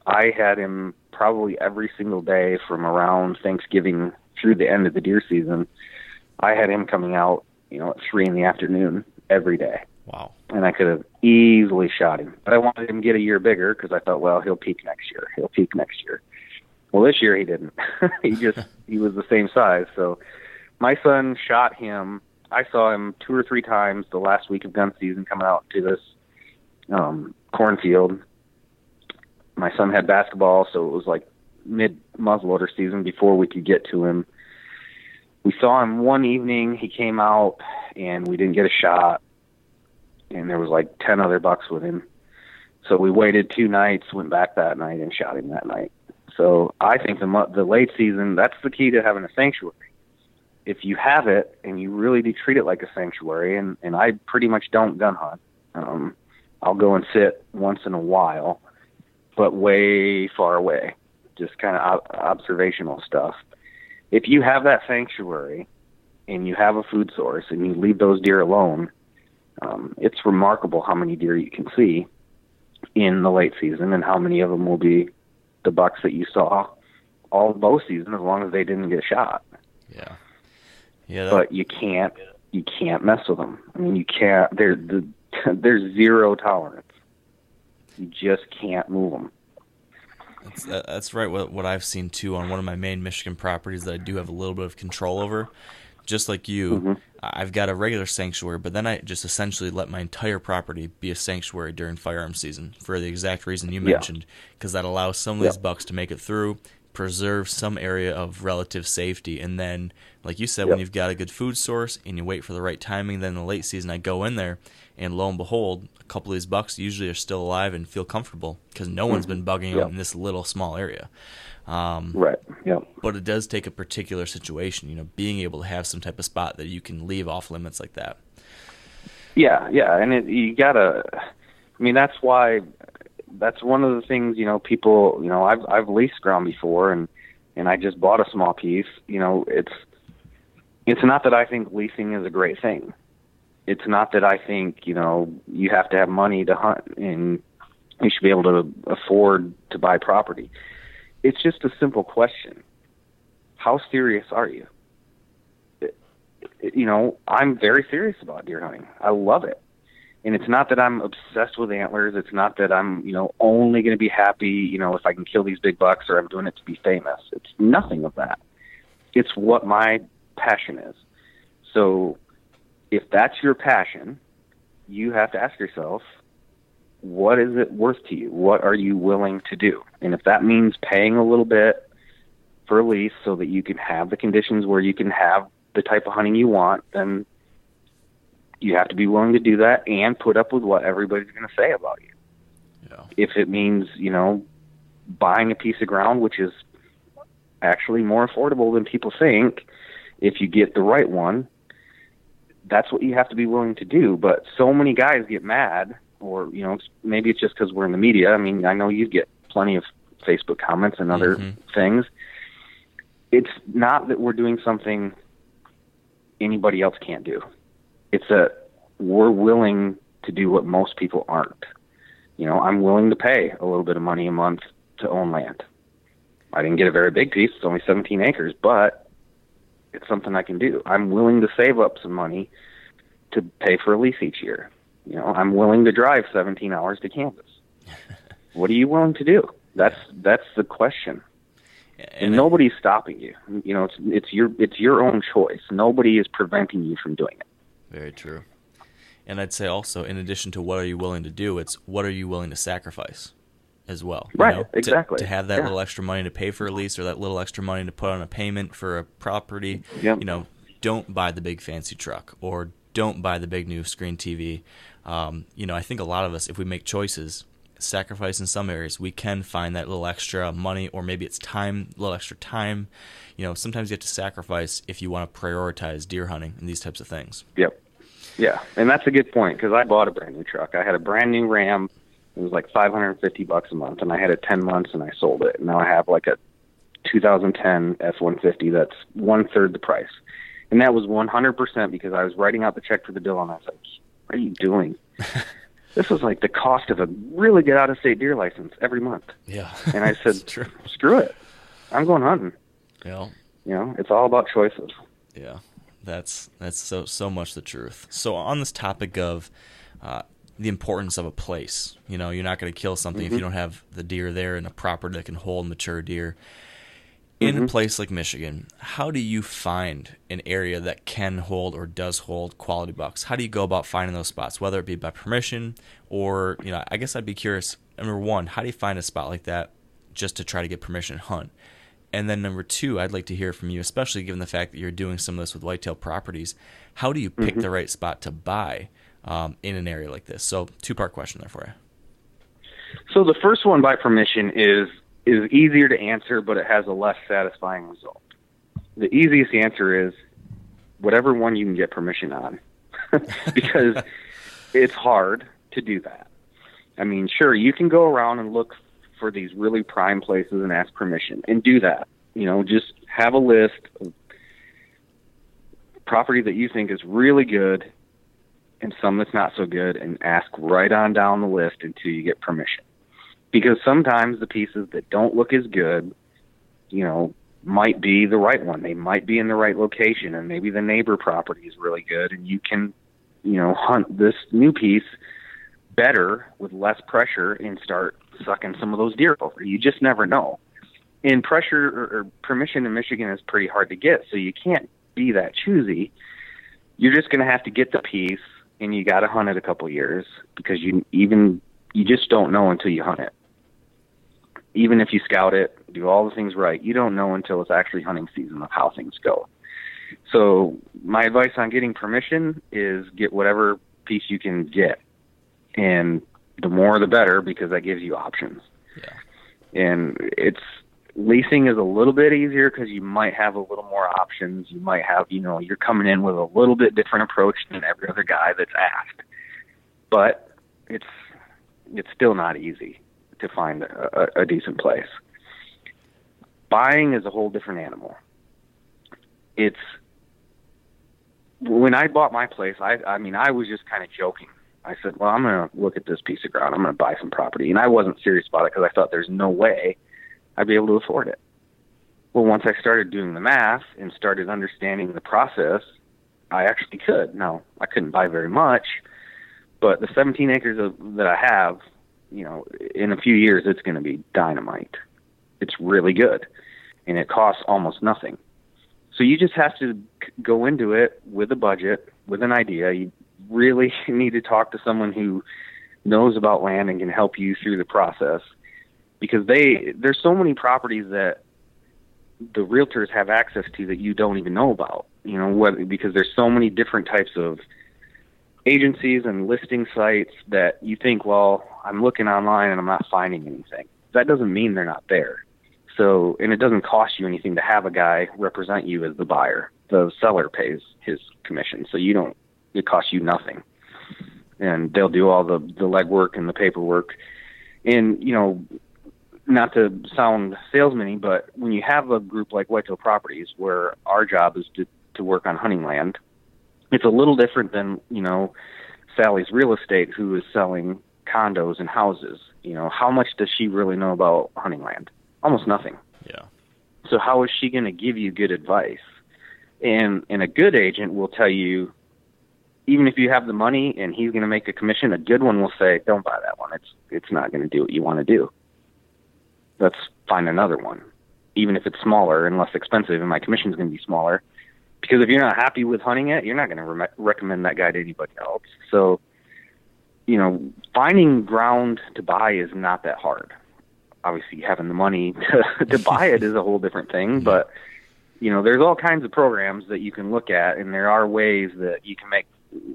I had him probably every single day from around Thanksgiving through the end of the deer season. I had him coming out, you know, at three in the afternoon every day. Wow. And I could have easily shot him. But I wanted him to get a year bigger because I thought, well, he'll peak next year. He'll peak next year. Well, this year he didn't. he just he was the same size. So my son shot him. I saw him two or three times the last week of gun season coming out to this um cornfield. My son had basketball, so it was like mid muzzleloader season before we could get to him. We saw him one evening. He came out, and we didn't get a shot and there was like 10 other bucks with him. So we waited two nights, went back that night, and shot him that night. So I think the the late season that's the key to having a sanctuary. If you have it and you really do treat it like a sanctuary, and and I pretty much don't gun hunt. Um, I'll go and sit once in a while, but way far away, just kind of observational stuff. If you have that sanctuary and you have a food source and you leave those deer alone, um, it's remarkable how many deer you can see in the late season and how many of them will be the bucks that you saw all bow season as long as they didn't get shot. Yeah. Yeah. That... But you can't you can't mess with them. I mean, you can't. There's the, there's zero tolerance. You just can't move them. That's, that's right. What, what I've seen too on one of my main Michigan properties that I do have a little bit of control over just like you, mm-hmm. I've got a regular sanctuary, but then I just essentially let my entire property be a sanctuary during firearm season for the exact reason you mentioned, because yeah. that allows some of these bucks to make it through, preserve some area of relative safety, and then, like you said, when you've got a good food source and you wait for the right timing, then in the late season I go in there, and lo and behold, a couple of these bucks usually are still alive and feel comfortable because no mm-hmm. one's been bugging them in this little small area. Um, right. Yeah. But it does take a particular situation, you know, being able to have some type of spot that you can leave off limits like that. Yeah, yeah, and it, you gotta. I mean, that's why. That's one of the things you know. People, you know, I've I've leased ground before, and and I just bought a small piece, you know, it's it's not that I think leasing is a great thing. It's not that I think, you know, you have to have money to hunt and you should be able to afford to buy property. It's just a simple question. How serious are you? you know, I'm very serious about deer hunting. I love it. And it's not that I'm obsessed with antlers. It's not that I'm, you know, only going to be happy, you know, if I can kill these big bucks or I'm doing it to be famous. It's nothing of that. It's what my passion is. So if that's your passion, you have to ask yourself, what is it worth to you? What are you willing to do? And if that means paying a little bit for a lease so that you can have the conditions where you can have the type of hunting you want, then you have to be willing to do that and put up with what everybody's going to say about you. Yeah. If it means, you know, buying a piece of ground, which is actually more affordable than people think, if you get the right one, that's what you have to be willing to do. But so many guys get mad, or, you know, maybe it's just because we're in the media. I mean, I know you get plenty of Facebook comments and other mm-hmm. things. It's not that we're doing something anybody else can't do. It's a we're willing to do what most people aren't. You know, I'm willing to pay a little bit of money a month to own land. I didn't get a very big piece; it's only 17 acres, but it's something I can do. I'm willing to save up some money to pay for a lease each year. You know, I'm willing to drive 17 hours to Kansas. what are you willing to do? That's that's the question and nobody's stopping you. You know, it's it's your it's your own choice. Nobody is preventing you from doing it. Very true. And I'd say also, in addition to what are you willing to do, it's what are you willing to sacrifice as well. Right. Know? Exactly. To, to have that yeah. little extra money to pay for a lease or that little extra money to put on a payment for a property. Yep. You know, don't buy the big fancy truck or don't buy the big new screen TV. Um, you know, I think a lot of us, if we make choices, sacrifice in some areas, we can find that little extra money, or maybe it's time, a little extra time. You know, sometimes you have to sacrifice if you want to prioritize deer hunting and these types of things. Yep. Yeah, and that's a good point because I bought a brand new truck. I had a brand new Ram. It was like 550 bucks a month, and I had it 10 months, and I sold it. Now I have like a 2010 F150 that's one third the price, and that was 100% because I was writing out the check for the bill, and I was like, "What are you doing?" this was like the cost of a really good out of state deer license every month. Yeah. and I said, screw it. I'm going hunting. Yeah. You know, it's all about choices. Yeah. That's that's so so much the truth. So on this topic of uh, the importance of a place, you know, you're not going to kill something mm-hmm. if you don't have the deer there and a property that can hold mature deer in mm-hmm. a place like Michigan, how do you find an area that can hold or does hold quality bucks? How do you go about finding those spots, whether it be by permission or, you know, I guess I'd be curious. Number one, how do you find a spot like that just to try to get permission to hunt? And then number two, I'd like to hear from you, especially given the fact that you're doing some of this with whitetail properties. How do you pick mm-hmm. the right spot to buy um, in an area like this? So, two part question there for you. So, the first one by permission is is easier to answer, but it has a less satisfying result. The easiest answer is whatever one you can get permission on, because it's hard to do that. I mean, sure, you can go around and look for these really prime places and ask permission and do that. You know, just have a list of property that you think is really good and some that's not so good and ask right on down the list until you get permission because sometimes the pieces that don't look as good, you know, might be the right one. They might be in the right location, and maybe the neighbor property is really good, and you can, you know, hunt this new piece better with less pressure and start sucking some of those deer over. You just never know. And pressure or, or permission in Michigan is pretty hard to get, so you can't be that choosy. You're just going to have to get the piece, and you got to hunt it a couple years because you even you just don't know until you hunt it even if you scout it, do all the things right, you don't know until it's actually hunting season of how things go. So my advice on getting permission is get whatever piece you can get, and the more the better because that gives you options. Yeah. And it's leasing is a little bit easier because you might have a little more options. You might have, you know, you're coming in with a little bit different approach than every other guy that's asked. But it's it's still not easy to find a, a decent place. buying is a whole different animal. It's when I bought my place, I I mean I was just kind of joking. I said, "Well, I'm going to look at this piece of ground. I'm going to buy some property." And I wasn't serious about it because I thought there's no way I'd be able to afford it. Well, once I started doing the math and started understanding the process, I actually could. Now, I couldn't buy very much, but the 17 acres of, that I have, you know, in a few years it's going to be dynamite. It's really good, and it costs almost nothing. So you just have to go into it with a budget, with an idea. You really need to talk to someone who knows about land and can help you through the process because they there's so many properties that the realtors have access to that you don't even know about. You know, what because there's so many different types of agencies and listing sites that you think, well, I'm looking online and I'm not finding anything. That doesn't mean they're not there. So, and it doesn't cost you anything to have a guy represent you as the buyer. The seller pays his commission, so you don't. It costs you nothing, and they'll do all the the legwork and the paperwork. And you know, not to sound salesman but when you have a group like Whitetail Properties, where our job is to to work on hunting land, it's a little different than you know Sally's real estate, who is selling condos and houses. You know, how much does she really know about hunting land? almost nothing. Yeah. So how is she going to give you good advice? And and a good agent will tell you, even if you have the money and he's going to make a commission, a good one will say, "Don't buy that one. It's it's not going to do what you want to do. Let's find another one, even if it's smaller and less expensive, and my commission is going to be smaller." Because if you're not happy with hunting it, you're not going to re- recommend that guy to anybody else. So, you know, finding ground to buy is not that hard obviously having the money to, to buy it is a whole different thing. Mm-hmm. But you know, there's all kinds of programs that you can look at, and there are ways that you can make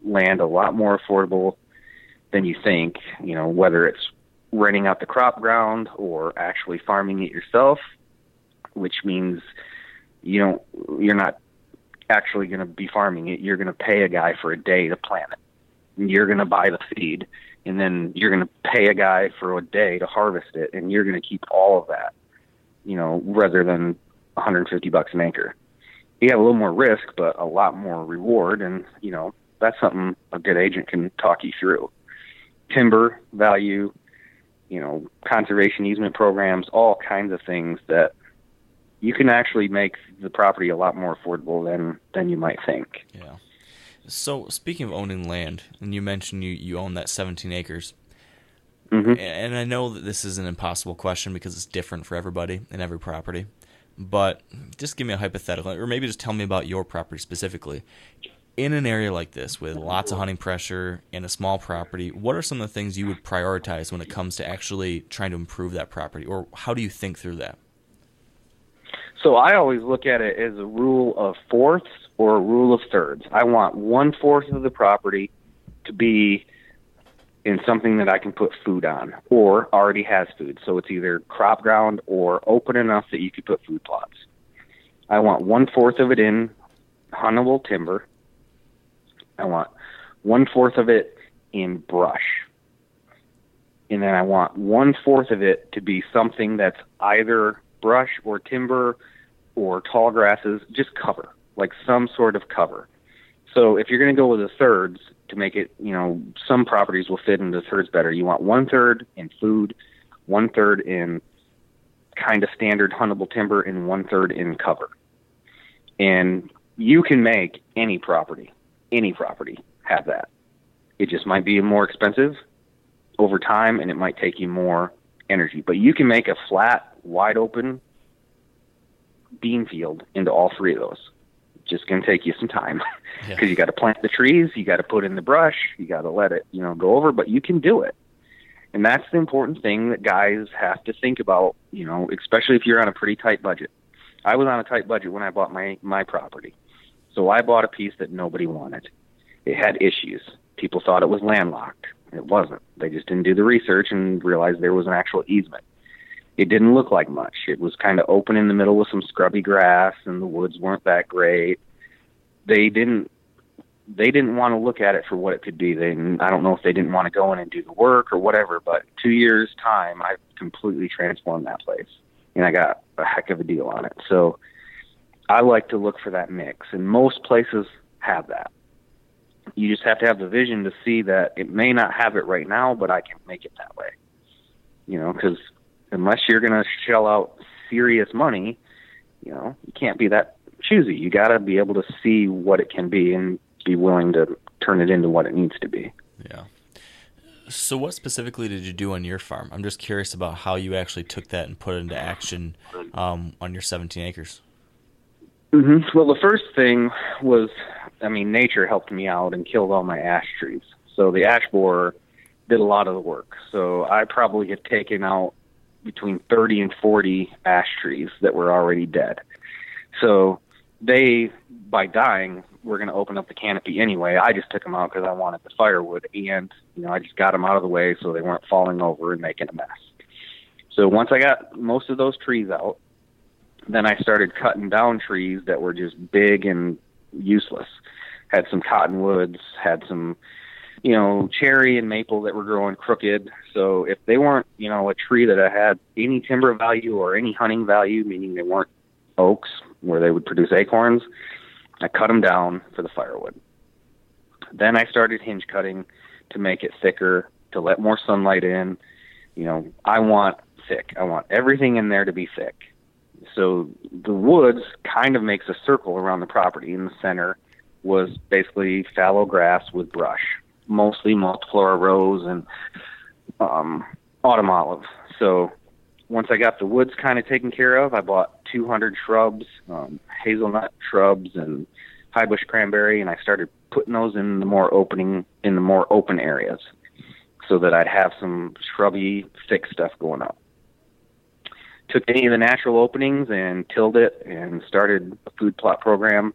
land a lot more affordable than you think. You know, whether it's renting out the crop ground or actually farming it yourself, which means you don't you're not actually going to be farming it. You're going to pay a guy for a day to plant it. And you're going to buy the seed and then you're going to pay a guy for a day to harvest it, and you're going to keep all of that, you know, rather than 150 bucks an acre. You have a little more risk, but a lot more reward, and you know that's something a good agent can talk you through. Timber value, you know, conservation easement programs, all kinds of things that you can actually make the property a lot more affordable than than you might think. Yeah. So speaking of owning land, and you mentioned you, you own that 17 acres. Mm-hmm. And I know that this is an impossible question because it's different for everybody and every property. But just give me a hypothetical, or maybe just tell me about your property specifically. In an area like this, with lots of hunting pressure and a small property, what are some of the things you would prioritize when it comes to actually trying to improve that property, or how do you think through that? So I always look at it as a rule of fourths or a rule of thirds. I want one fourth of the property to be in something that I can put food on or already has food. So it's either crop ground or open enough that you could put food plots. I want one fourth of it in huntable timber. I want one fourth of it in brush. And then I want one fourth of it to be something that's either brush or timber or tall grasses, just cover, like some sort of cover. So if you're going to go with the thirds to make it, you know, some properties will fit into thirds better. You want one third in food, one third in kind of standard huntable timber, and one third in cover. And you can make any property, any property have that. It just might be more expensive over time, and it might take you more energy. But you can make a flat, wide open bean field into all three of those. Just going to take you some time because yeah. you got to plant the trees, you got to put in the brush, you got to let it, you know, go over, but you can do it. And that's the important thing that guys have to think about, you know, especially if you're on a pretty tight budget. I was on a tight budget when I bought my my property. So I bought a piece that nobody wanted. It had issues. People thought it was landlocked. It wasn't. They just didn't do the research and realized there was an actual easement it didn't look like much. It was kind of open in the middle with some scrubby grass, and the woods weren't that great. They didn't they didn't want to look at it for what it could be. They I don't know if they didn't want to go in and do the work or whatever. But two years time, I completely transformed that place. and I got a heck of a deal on it. So I like to look for that mix, and most places have that. You just have to have the vision to see that it may not have it right now, but I can make it that way. You know, because unless you're going to shell out serious money, you know, you can't be that choosy. You got to be able to see what it can be and be willing to turn it into what it needs to be. Yeah. So, what specifically did you do on your farm? I'm just curious about how you actually took that and put it into action um, on your 17 acres. Mm-hmm. Well, the first thing was, I mean, nature helped me out and killed all my ash trees. So the ash borer did a lot of the work. So I probably had taken out between 30 and 40 ash trees that were already dead. So they, by dying, were going to open up the canopy anyway. I just took them out because I wanted the firewood, and you know I just got them out of the way so they weren't falling over and making a mess. So once I got most of those trees out, then I started cutting down trees that were just big and useless. Had some cottonwoods, had some, you know, cherry and maple that were growing crooked. So if they weren't, you know, a tree that had any timber value or any hunting value, meaning they weren't oaks where they would produce acorns, I cut them down for the firewood. Then I started hinge cutting to make it thicker, to let more sunlight in. You know, I want thick. I want everything in there to be thick. So the woods kind of makes a circle around the property. In the center was basically fallow grass with brush, mostly multiflora rose and um, autumn olive. So once I got the woods kind of taken care of, I bought 200 shrubs, um, hazelnut shrubs, and high bush cranberry, and I started putting those in the more opening in the more open areas, so that I'd have some shrubby, thick stuff going up. Took any of the natural openings and tilled it, and started a food plot program,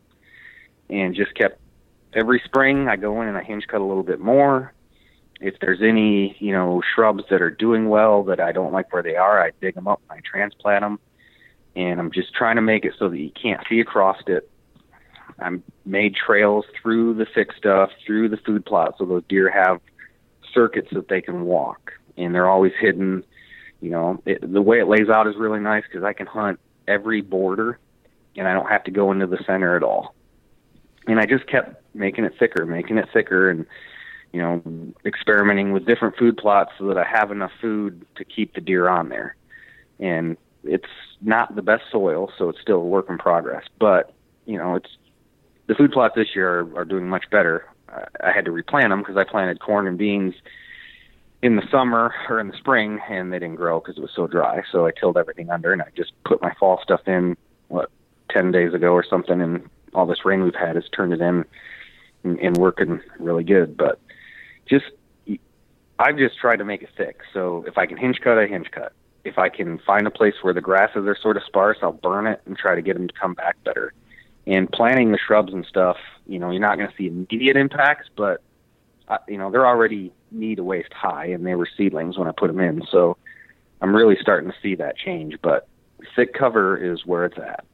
and just kept every spring I go in and I hinge cut a little bit more, if there's any you know shrubs that are doing well that I don't like where they are, I dig them up and I transplant them. And I'm just trying to make it so that you can't see across it. I made trails through the thick stuff, through the food plot, so those deer have circuits that they can walk, and they're always hidden. You know, it, the way it lays out is really nice because I can hunt every border, and I don't have to go into the center at all. And I just kept making it thicker, making it thicker, and you know, experimenting with different food plots so that I have enough food to keep the deer on there. And it's not the best soil, so it's still a work in progress. But you know, it's the food plots this year are, are doing much better. I, had to replant them because I planted corn and beans in the summer or in the spring, and they didn't grow because it was so dry. So I tilled everything under, and I just put my fall stuff in what ten days ago or something, and all this rain we've had has turned it in and, and working really good. But just I've just tried to make it thick. So if I can hinge cut, I hinge cut. If I can find a place where the grasses are sort of sparse, I'll burn it and try to get them to come back better. And planting the shrubs and stuff, you know, you're not going to see immediate impacts, but uh, you know they're already knee to waist high, and they were seedlings when I put them in. So I'm really starting to see that change. But thick cover is where it's at.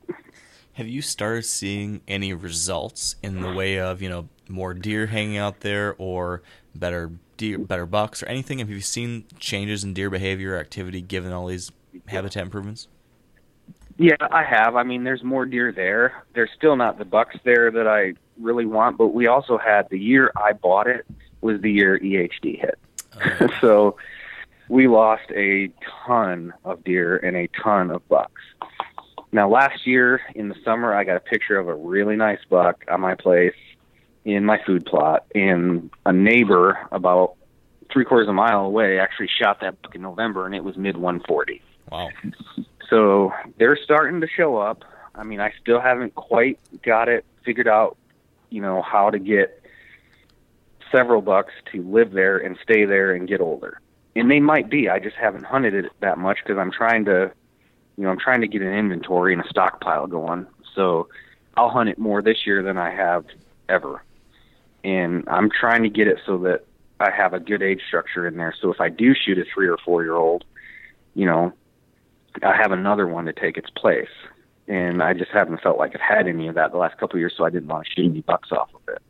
Have you started seeing any results in the way of you know more deer hanging out there, or better deer, better bucks, or anything? Have you seen changes in deer behavior or activity given all these habitat improvements? Yeah, I have. I mean, there's more deer there. There's still not the bucks there that I really want, but we also had the year I bought it was the year EHD hit. Oh. so we lost a ton of deer and a ton of bucks. Now, last year in the summer, I got a picture of a really nice buck on my place in my food plot, and a neighbor about three quarters of a mile away actually shot that buck in November, and it was mid 140. Wow. So they're starting to show up. I mean, I still haven't quite got it figured out, you know, how to get several bucks to live there and stay there and get older. And they might be. I just haven't hunted it that much because I'm trying to you know, I'm trying to get an inventory and a stockpile going. So I'll hunt it more this year than I have ever. And I'm trying to get it so that I have a good age structure in there. So if I do shoot a three or four year old, you know, I have another one to take its place. And I just haven't felt like I've had any of that the last couple of years, so I didn't want to shoot any bucks off of it.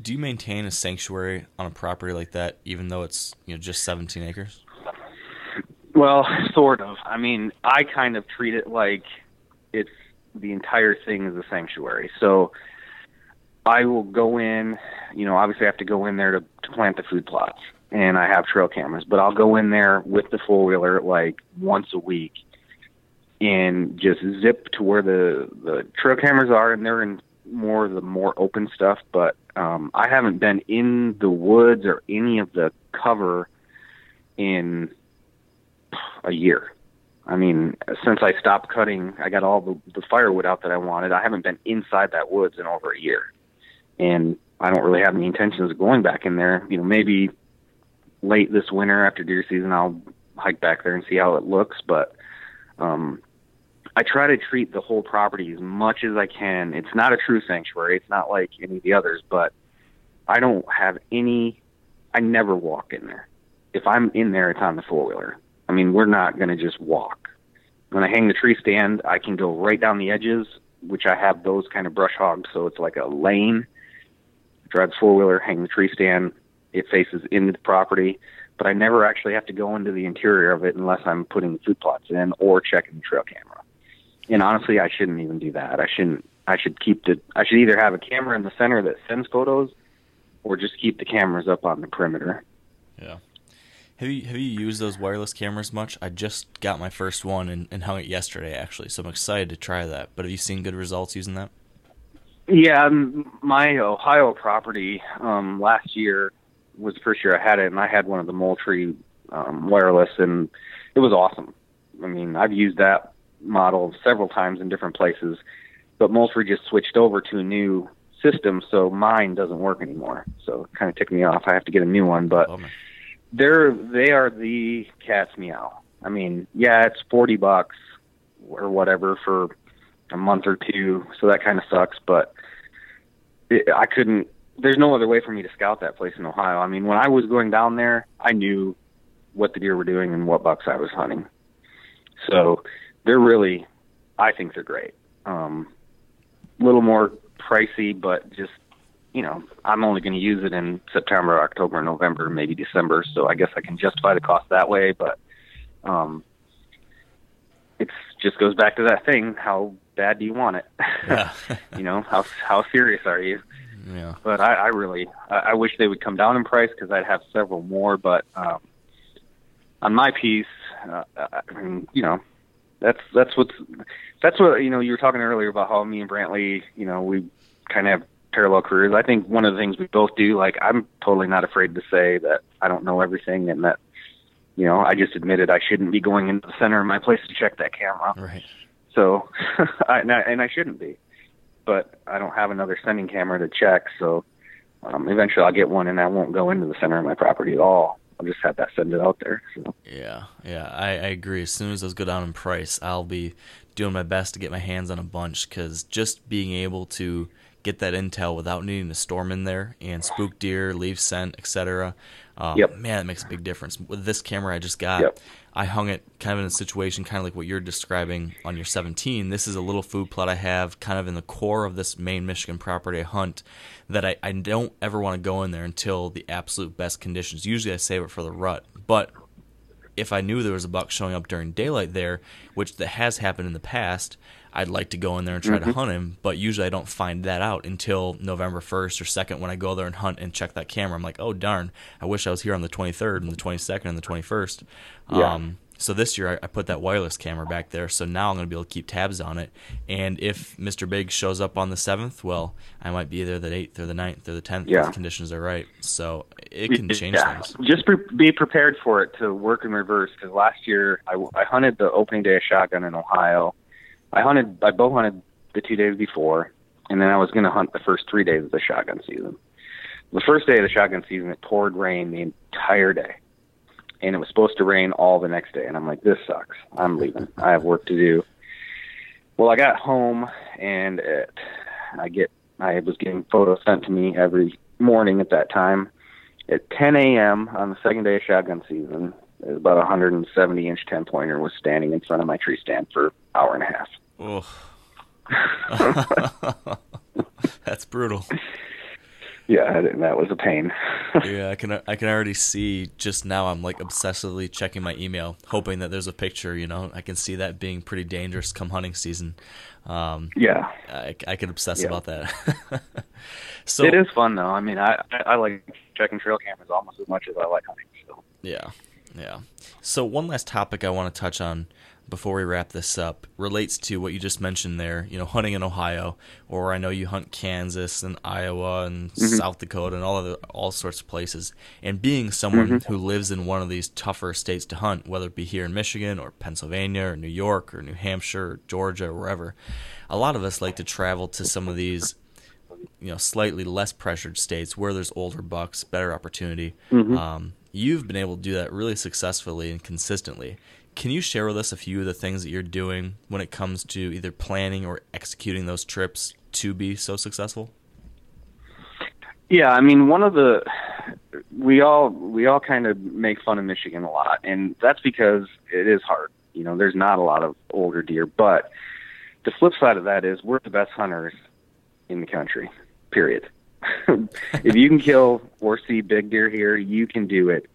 Do you maintain a sanctuary on a property like that, even though it's you know just 17 acres? Well, sort of. I mean, I kind of treat it like it's the entire thing is a sanctuary. So I will go in, you know, obviously I have to go in there to, to plant the food plots and I have trail cameras, but I'll go in there with the four wheeler like once a week and just zip to where the the trail cameras are and they're in more of the more open stuff, but um I haven't been in the woods or any of the cover in a year. I mean, since I stopped cutting, I got all the, the firewood out that I wanted. I haven't been inside that woods in over a year, and I don't really have any intentions of going back in there. You know, maybe late this winter after deer season, I'll hike back there and see how it looks. But um, I try to treat the whole property as much as I can. It's not a true sanctuary. It's not like any of the others, but I don't have any. I never walk in there. If I'm in there, it's on the four wheeler. I mean, we're not going to just walk. When I hang the tree stand, I can go right down the edges, which I have those kind of brush hogs, so it's like a lane. Drive the four wheeler, hang the tree stand. It faces into the property, but I never actually have to go into the interior of it unless I'm putting the food plots in or checking the trail camera. And honestly, I shouldn't even do that. I shouldn't. I should keep the. I should either have a camera in the center that sends photos, or just keep the cameras up on the perimeter. Yeah. Have you have you used those wireless cameras much? I just got my first one and, and hung it yesterday actually, so I'm excited to try that. But have you seen good results using that? Yeah, my Ohio property um, last year was the first year I had it, and I had one of the Moultrie um, wireless, and it was awesome. I mean, I've used that model several times in different places, but Moultrie just switched over to a new system, so mine doesn't work anymore. So it kind of ticked me off. I have to get a new one, but. Oh, they're they are the cat's meow. I mean, yeah, it's forty bucks or whatever for a month or two, so that kind of sucks. But it, I couldn't. There's no other way for me to scout that place in Ohio. I mean, when I was going down there, I knew what the deer were doing and what bucks I was hunting. So they're really, I think they're great. Um, a little more pricey, but just you know, I'm only going to use it in September, October, November, maybe December. So I guess I can justify the cost that way. But um, it just goes back to that thing: how bad do you want it? Yeah. you know, how how serious are you? Yeah. But I, I really, I, I wish they would come down in price because I'd have several more. But um, on my piece, uh, I mean, you know, that's that's what's that's what you know. You were talking earlier about how me and Brantley, you know, we kind of have parallel careers. I think one of the things we both do, like I'm totally not afraid to say that I don't know everything and that, you know, I just admitted I shouldn't be going into the center of my place to check that camera. Right. So, I, and, I, and I shouldn't be, but I don't have another sending camera to check. So, um, eventually I'll get one and I won't go into the center of my property at all. I'll just have that send it out there. So. Yeah, yeah, I, I agree. As soon as those go down in price, I'll be doing my best to get my hands on a bunch because just being able to get that intel without needing to storm in there and spook deer, leave scent, etc. Um, yep. Man, it makes a big difference. With this camera I just got, yep. I hung it kind of in a situation kind of like what you're describing on your 17. This is a little food plot I have kind of in the core of this main Michigan property I hunt that I, I don't ever want to go in there until the absolute best conditions. Usually I save it for the rut, but if I knew there was a buck showing up during daylight there, which that has happened in the past, I'd like to go in there and try mm-hmm. to hunt him. But usually I don't find that out until November 1st or 2nd when I go there and hunt and check that camera. I'm like, oh, darn, I wish I was here on the 23rd and the 22nd and the 21st. Yeah. Um, so this year I, I, put that wireless camera back there. So now I'm going to be able to keep tabs on it. And if Mr. Big shows up on the 7th, well, I might be there the 8th or the 9th or the 10th yeah. if the conditions are right. So it can change yeah. things. Just be prepared for it to work in reverse because last year I, I hunted the opening day of shotgun in Ohio I hunted, I bow hunted the two days before, and then I was going to hunt the first three days of the shotgun season. The first day of the shotgun season, it poured rain the entire day, and it was supposed to rain all the next day. And I'm like, this sucks. I'm leaving. I have work to do. Well, I got home, and it, I get, I was getting photos sent to me every morning at that time. At 10 a.m. on the second day of shotgun season, about a 170 inch 10 pointer was standing in front of my tree stand for an hour and a half. Oh. That's brutal. yeah, that was a pain. yeah, I can I can already see just now. I'm like obsessively checking my email, hoping that there's a picture. You know, I can see that being pretty dangerous come hunting season. Um, yeah, I, I could obsess yeah. about that. so it is fun though. I mean, I I like checking trail cameras almost as much as I like hunting. So yeah, yeah. So one last topic I want to touch on before we wrap this up relates to what you just mentioned there, you know, hunting in Ohio, or I know you hunt Kansas and Iowa and mm-hmm. South Dakota and all of the, all sorts of places. And being someone mm-hmm. who lives in one of these tougher states to hunt, whether it be here in Michigan or Pennsylvania or New York or New Hampshire or Georgia or wherever, a lot of us like to travel to some of these you know slightly less pressured states where there's older bucks, better opportunity. Mm-hmm. Um, you've been able to do that really successfully and consistently. Can you share with us a few of the things that you're doing when it comes to either planning or executing those trips to be so successful? Yeah, I mean, one of the we all we all kind of make fun of Michigan a lot, and that's because it is hard. You know, there's not a lot of older deer, but the flip side of that is we're the best hunters in the country. Period. if you can kill or see big deer here, you can do it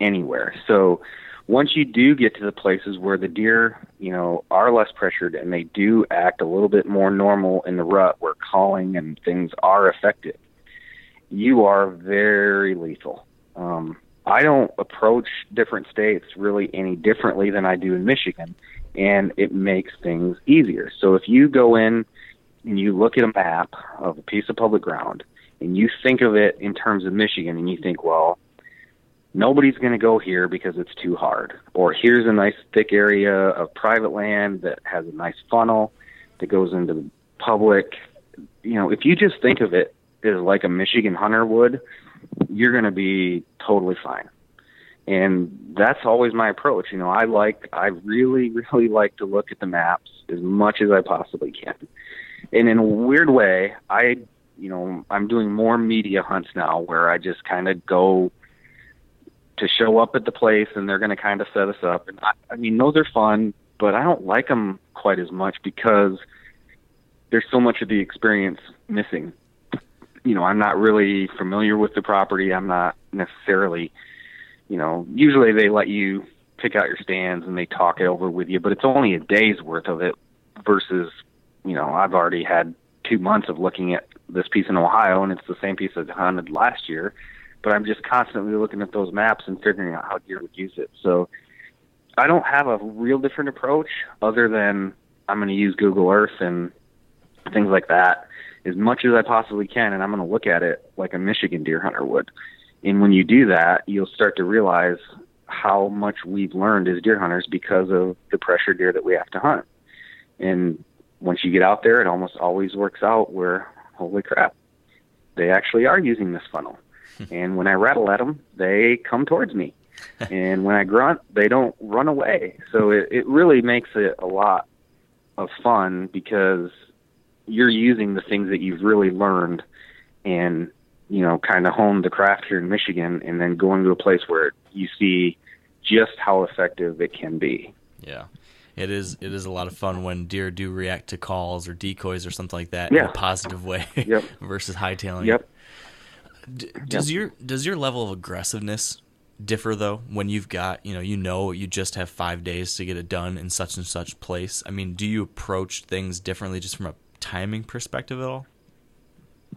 anywhere. So once you do get to the places where the deer, you know, are less pressured and they do act a little bit more normal in the rut where calling and things are effective, you are very lethal. Um, I don't approach different states really any differently than I do in Michigan, and it makes things easier. So if you go in and you look at a map of a piece of public ground and you think of it in terms of Michigan and you think, well, nobody's going to go here because it's too hard. Or here's a nice thick area of private land that has a nice funnel that goes into the public. You know, if you just think of it as like a Michigan hunter would, you're going to be totally fine. And that's always my approach. You know, I like, I really, really like to look at the maps as much as I possibly can. And in a weird way, I, you know, I'm doing more media hunts now where I just kind of go to show up at the place and they're going to kind of set us up. And I, I mean, those are fun, but I don't like them quite as much because there's so much of the experience missing. You know, I'm not really familiar with the property. I'm not necessarily, you know, usually they let you pick out your stands and they talk it over with you, but it's only a day's worth of it versus, you know, I've already had two months of looking at this piece in Ohio and it's the same piece I hunted last year but I'm just constantly looking at those maps and figuring out how deer would use it. So I don't have a real different approach other than I'm going to use Google Earth and things like that as much as I possibly can, and I'm going to look at it like a Michigan deer hunter would. And when you do that, you'll start to realize how much we've learned as deer hunters because of the pressure deer that we have to hunt. And once you get out there, it almost always works out where, holy crap, they actually are using this funnel and when I rattle at them, they come towards me. and when I grunt, they don't run away. So it, it really makes it a lot of fun because you're using the things that you've really learned and you know kind of honed the craft here in Michigan, and then going to a place where you see just how effective it can be. Yeah. It is it is a lot of fun when deer do react to calls or decoys or something like that yeah. in a positive way yep. versus hightailing. Yep. D- does yep. your does your level of aggressiveness differ though when you've got you know you know you just have five days to get it done in such and such place? I mean, do you approach things differently just from a timing perspective at all?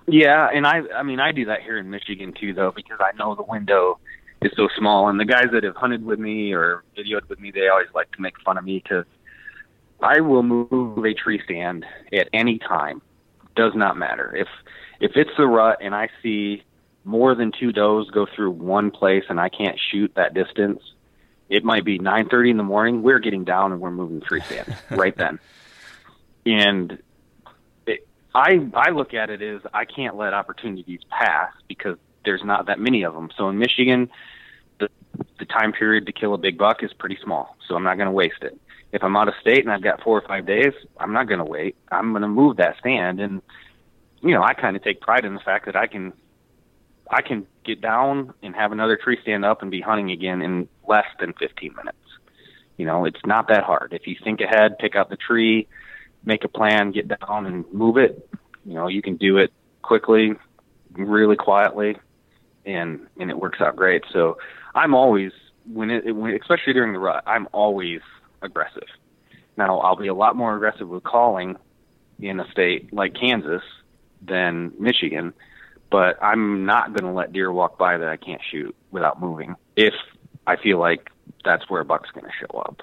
Yeah, and I I mean I do that here in Michigan too though because I know the window is so small and the guys that have hunted with me or videoed with me they always like to make fun of me because I will move a tree stand at any time. Does not matter if if it's the rut and I see more than two does go through one place and I can't shoot that distance, it might be 9:30 in the morning. We're getting down and we're moving tree stand right then. And it, I I look at it as I can't let opportunities pass because there's not that many of them. So in Michigan, the time period to kill a big buck is pretty small, so I'm not going to waste it. If I'm out of state and I've got four or five days, I'm not going to wait. I'm going to move that stand, and you know I kind of take pride in the fact that I can I can get down and have another tree stand up and be hunting again in less than 15 minutes. You know, it's not that hard. If you think ahead, pick out the tree, make a plan, get down and move it, you know, you can do it quickly, really quietly, and and it works out great. So I'm always when it when, especially during the rut, I'm always aggressive. Now I'll be a lot more aggressive with calling in a state like Kansas than Michigan, but I'm not going to let deer walk by that I can't shoot without moving if I feel like that's where a buck's going to show up.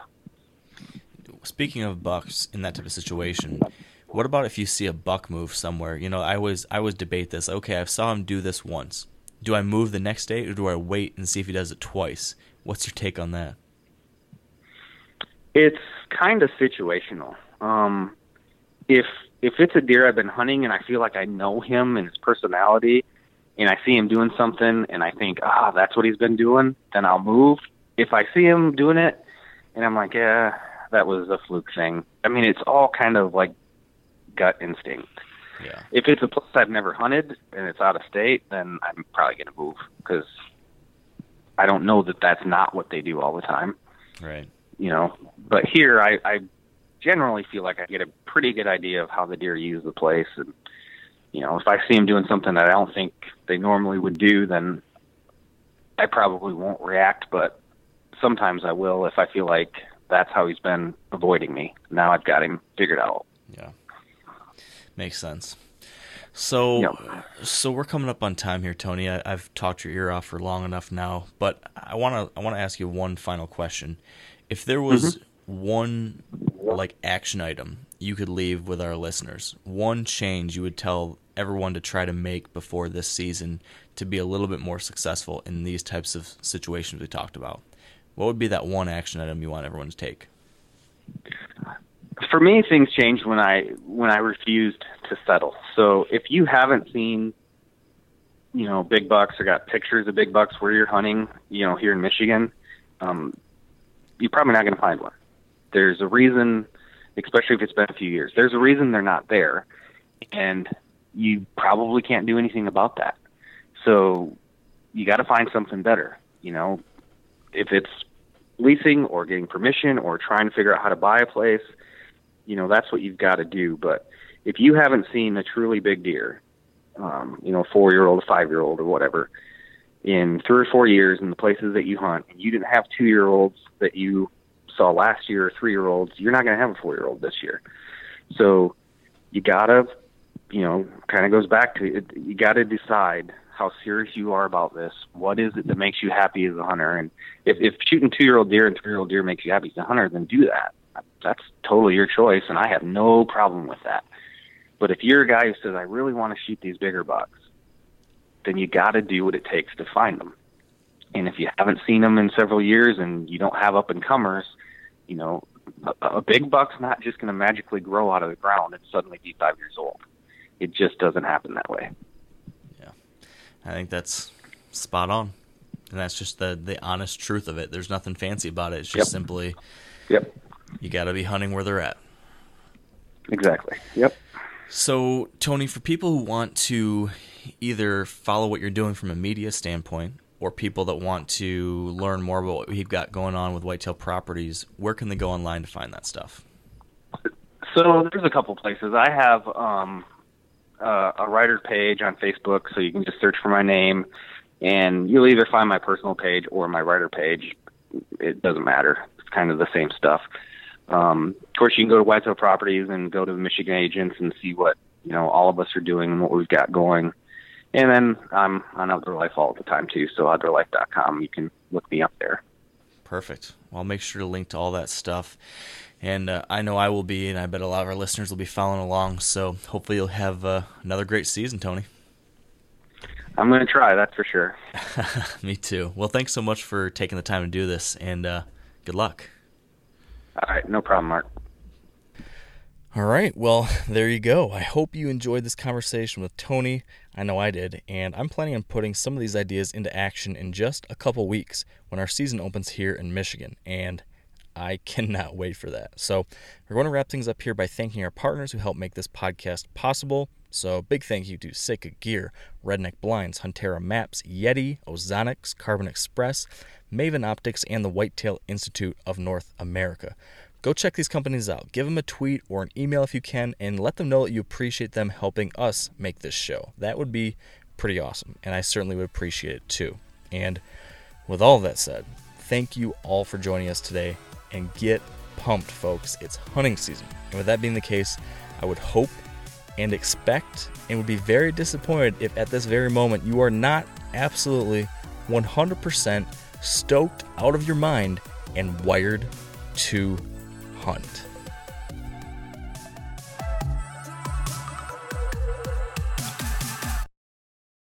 Speaking of bucks in that type of situation, what about if you see a buck move somewhere? You know, I always I always debate this. Okay, I saw him do this once. Do I move the next day or do I wait and see if he does it twice? What's your take on that? It's kind of situational. Um, if if it's a deer I've been hunting and I feel like I know him and his personality, and I see him doing something and I think, ah, that's what he's been doing, then I'll move. If I see him doing it and I'm like, yeah, that was a fluke thing. I mean, it's all kind of like gut instinct. Yeah. If it's a place I've never hunted and it's out of state, then I'm probably going to move because I don't know that that's not what they do all the time. Right. You know, but here I, I generally feel like I get a pretty good idea of how the deer use the place, and you know, if I see them doing something that I don't think they normally would do, then I probably won't react. But sometimes I will if I feel like that's how he's been avoiding me. Now I've got him figured out. Yeah. Makes sense. So, Yep. so we're coming up on time here, Tony. I, I've talked your ear off for long enough now, but I want to I want to ask you one final question. If there was mm-hmm. one like action item you could leave with our listeners, one change you would tell everyone to try to make before this season to be a little bit more successful in these types of situations we talked about, what would be that one action item you want everyone to take? For me things changed when i when i refused to settle. So if you haven't seen you know big bucks or got pictures of big bucks where you're hunting you know here in michigan um you're probably not going to find one. There's a reason especially if it's been a few years there's a reason they're not there and you probably can't do anything about that. So you got to find something better you know. If it's leasing or getting permission or trying to figure out how to buy a place you know that's what you've got to do. But if you haven't seen a truly big deer um you know four year old five year old or whatever in three or four years in the places that you hunt and you didn't have two year olds that you saw last year or three year olds you're not going to have a four year old this year. So you gotta you know kind of goes back to it, you got to decide how serious you are about this. What is it that makes you happy as a hunter? And if, if shooting two year old deer and three year old deer makes you happy as a hunter then do that that's totally your choice, and I have no problem with that. But if you're a guy who says, I really want to shoot these bigger bucks, then you got to do what it takes to find them. And if you haven't seen them in several years and you don't have up and comers, you know, a, a big buck's not just going to magically grow out of the ground and suddenly be five years old. It just doesn't happen that way. Yeah. I think that's spot on. And that's just the the honest truth of it. There's nothing fancy about it. It's just Yep. simply Yep, you got to be hunting where they're at. exactly. Yep. So, Tony, for people who want to either follow what you're doing from a media standpoint or people that want to learn more about what we've got going on with Whitetail Properties, where can they go online to find that stuff? So there's a couple places. I have um, uh, a writer page on Facebook, so you can just search for my name, and you'll either find my personal page or my writer page. It doesn't matter. It's kind of the same stuff. Um, of course, you can go to Whitetail Properties and go to the Michigan agents and see what you know all of us are doing and what we've got going. And then I'm on Outdoor Life all the time too. So outdoorlife.com, you can look me up there. Perfect. Well, I'll make sure to link to all that stuff. And uh, I know I will be, and I bet a lot of our listeners will be following along. So hopefully you'll have uh, another great season, Tony. I'm going to try, that's for sure. Me too. Well, thanks so much for taking the time to do this, and uh, good luck. All right, no problem, Mark. All right, well, there you go. I hope you enjoyed this conversation with Tony. I know I did, and I'm planning on putting some of these ideas into action in just a couple weeks when our season opens here in Michigan, and I cannot wait for that. So, we're going to wrap things up here by thanking our partners who help make this podcast possible. So, big thank you to Sitka Gear, Redneck Blinds, Huntera Maps, Yeti, Ozonics, Carbon Express, Maven Optics, and the Whitetail Institute of North America. Go check these companies out. Give them a tweet or an email if you can, and let them know that you appreciate them helping us make this show. That would be pretty awesome, and I certainly would appreciate it too. And with all that said, thank you all for joining us today, and get pumped, folks. It's hunting season. And with that being the case, I would hope and expect and would be very disappointed if at this very moment you are not absolutely 100% stoked out of your mind and wired to hunt.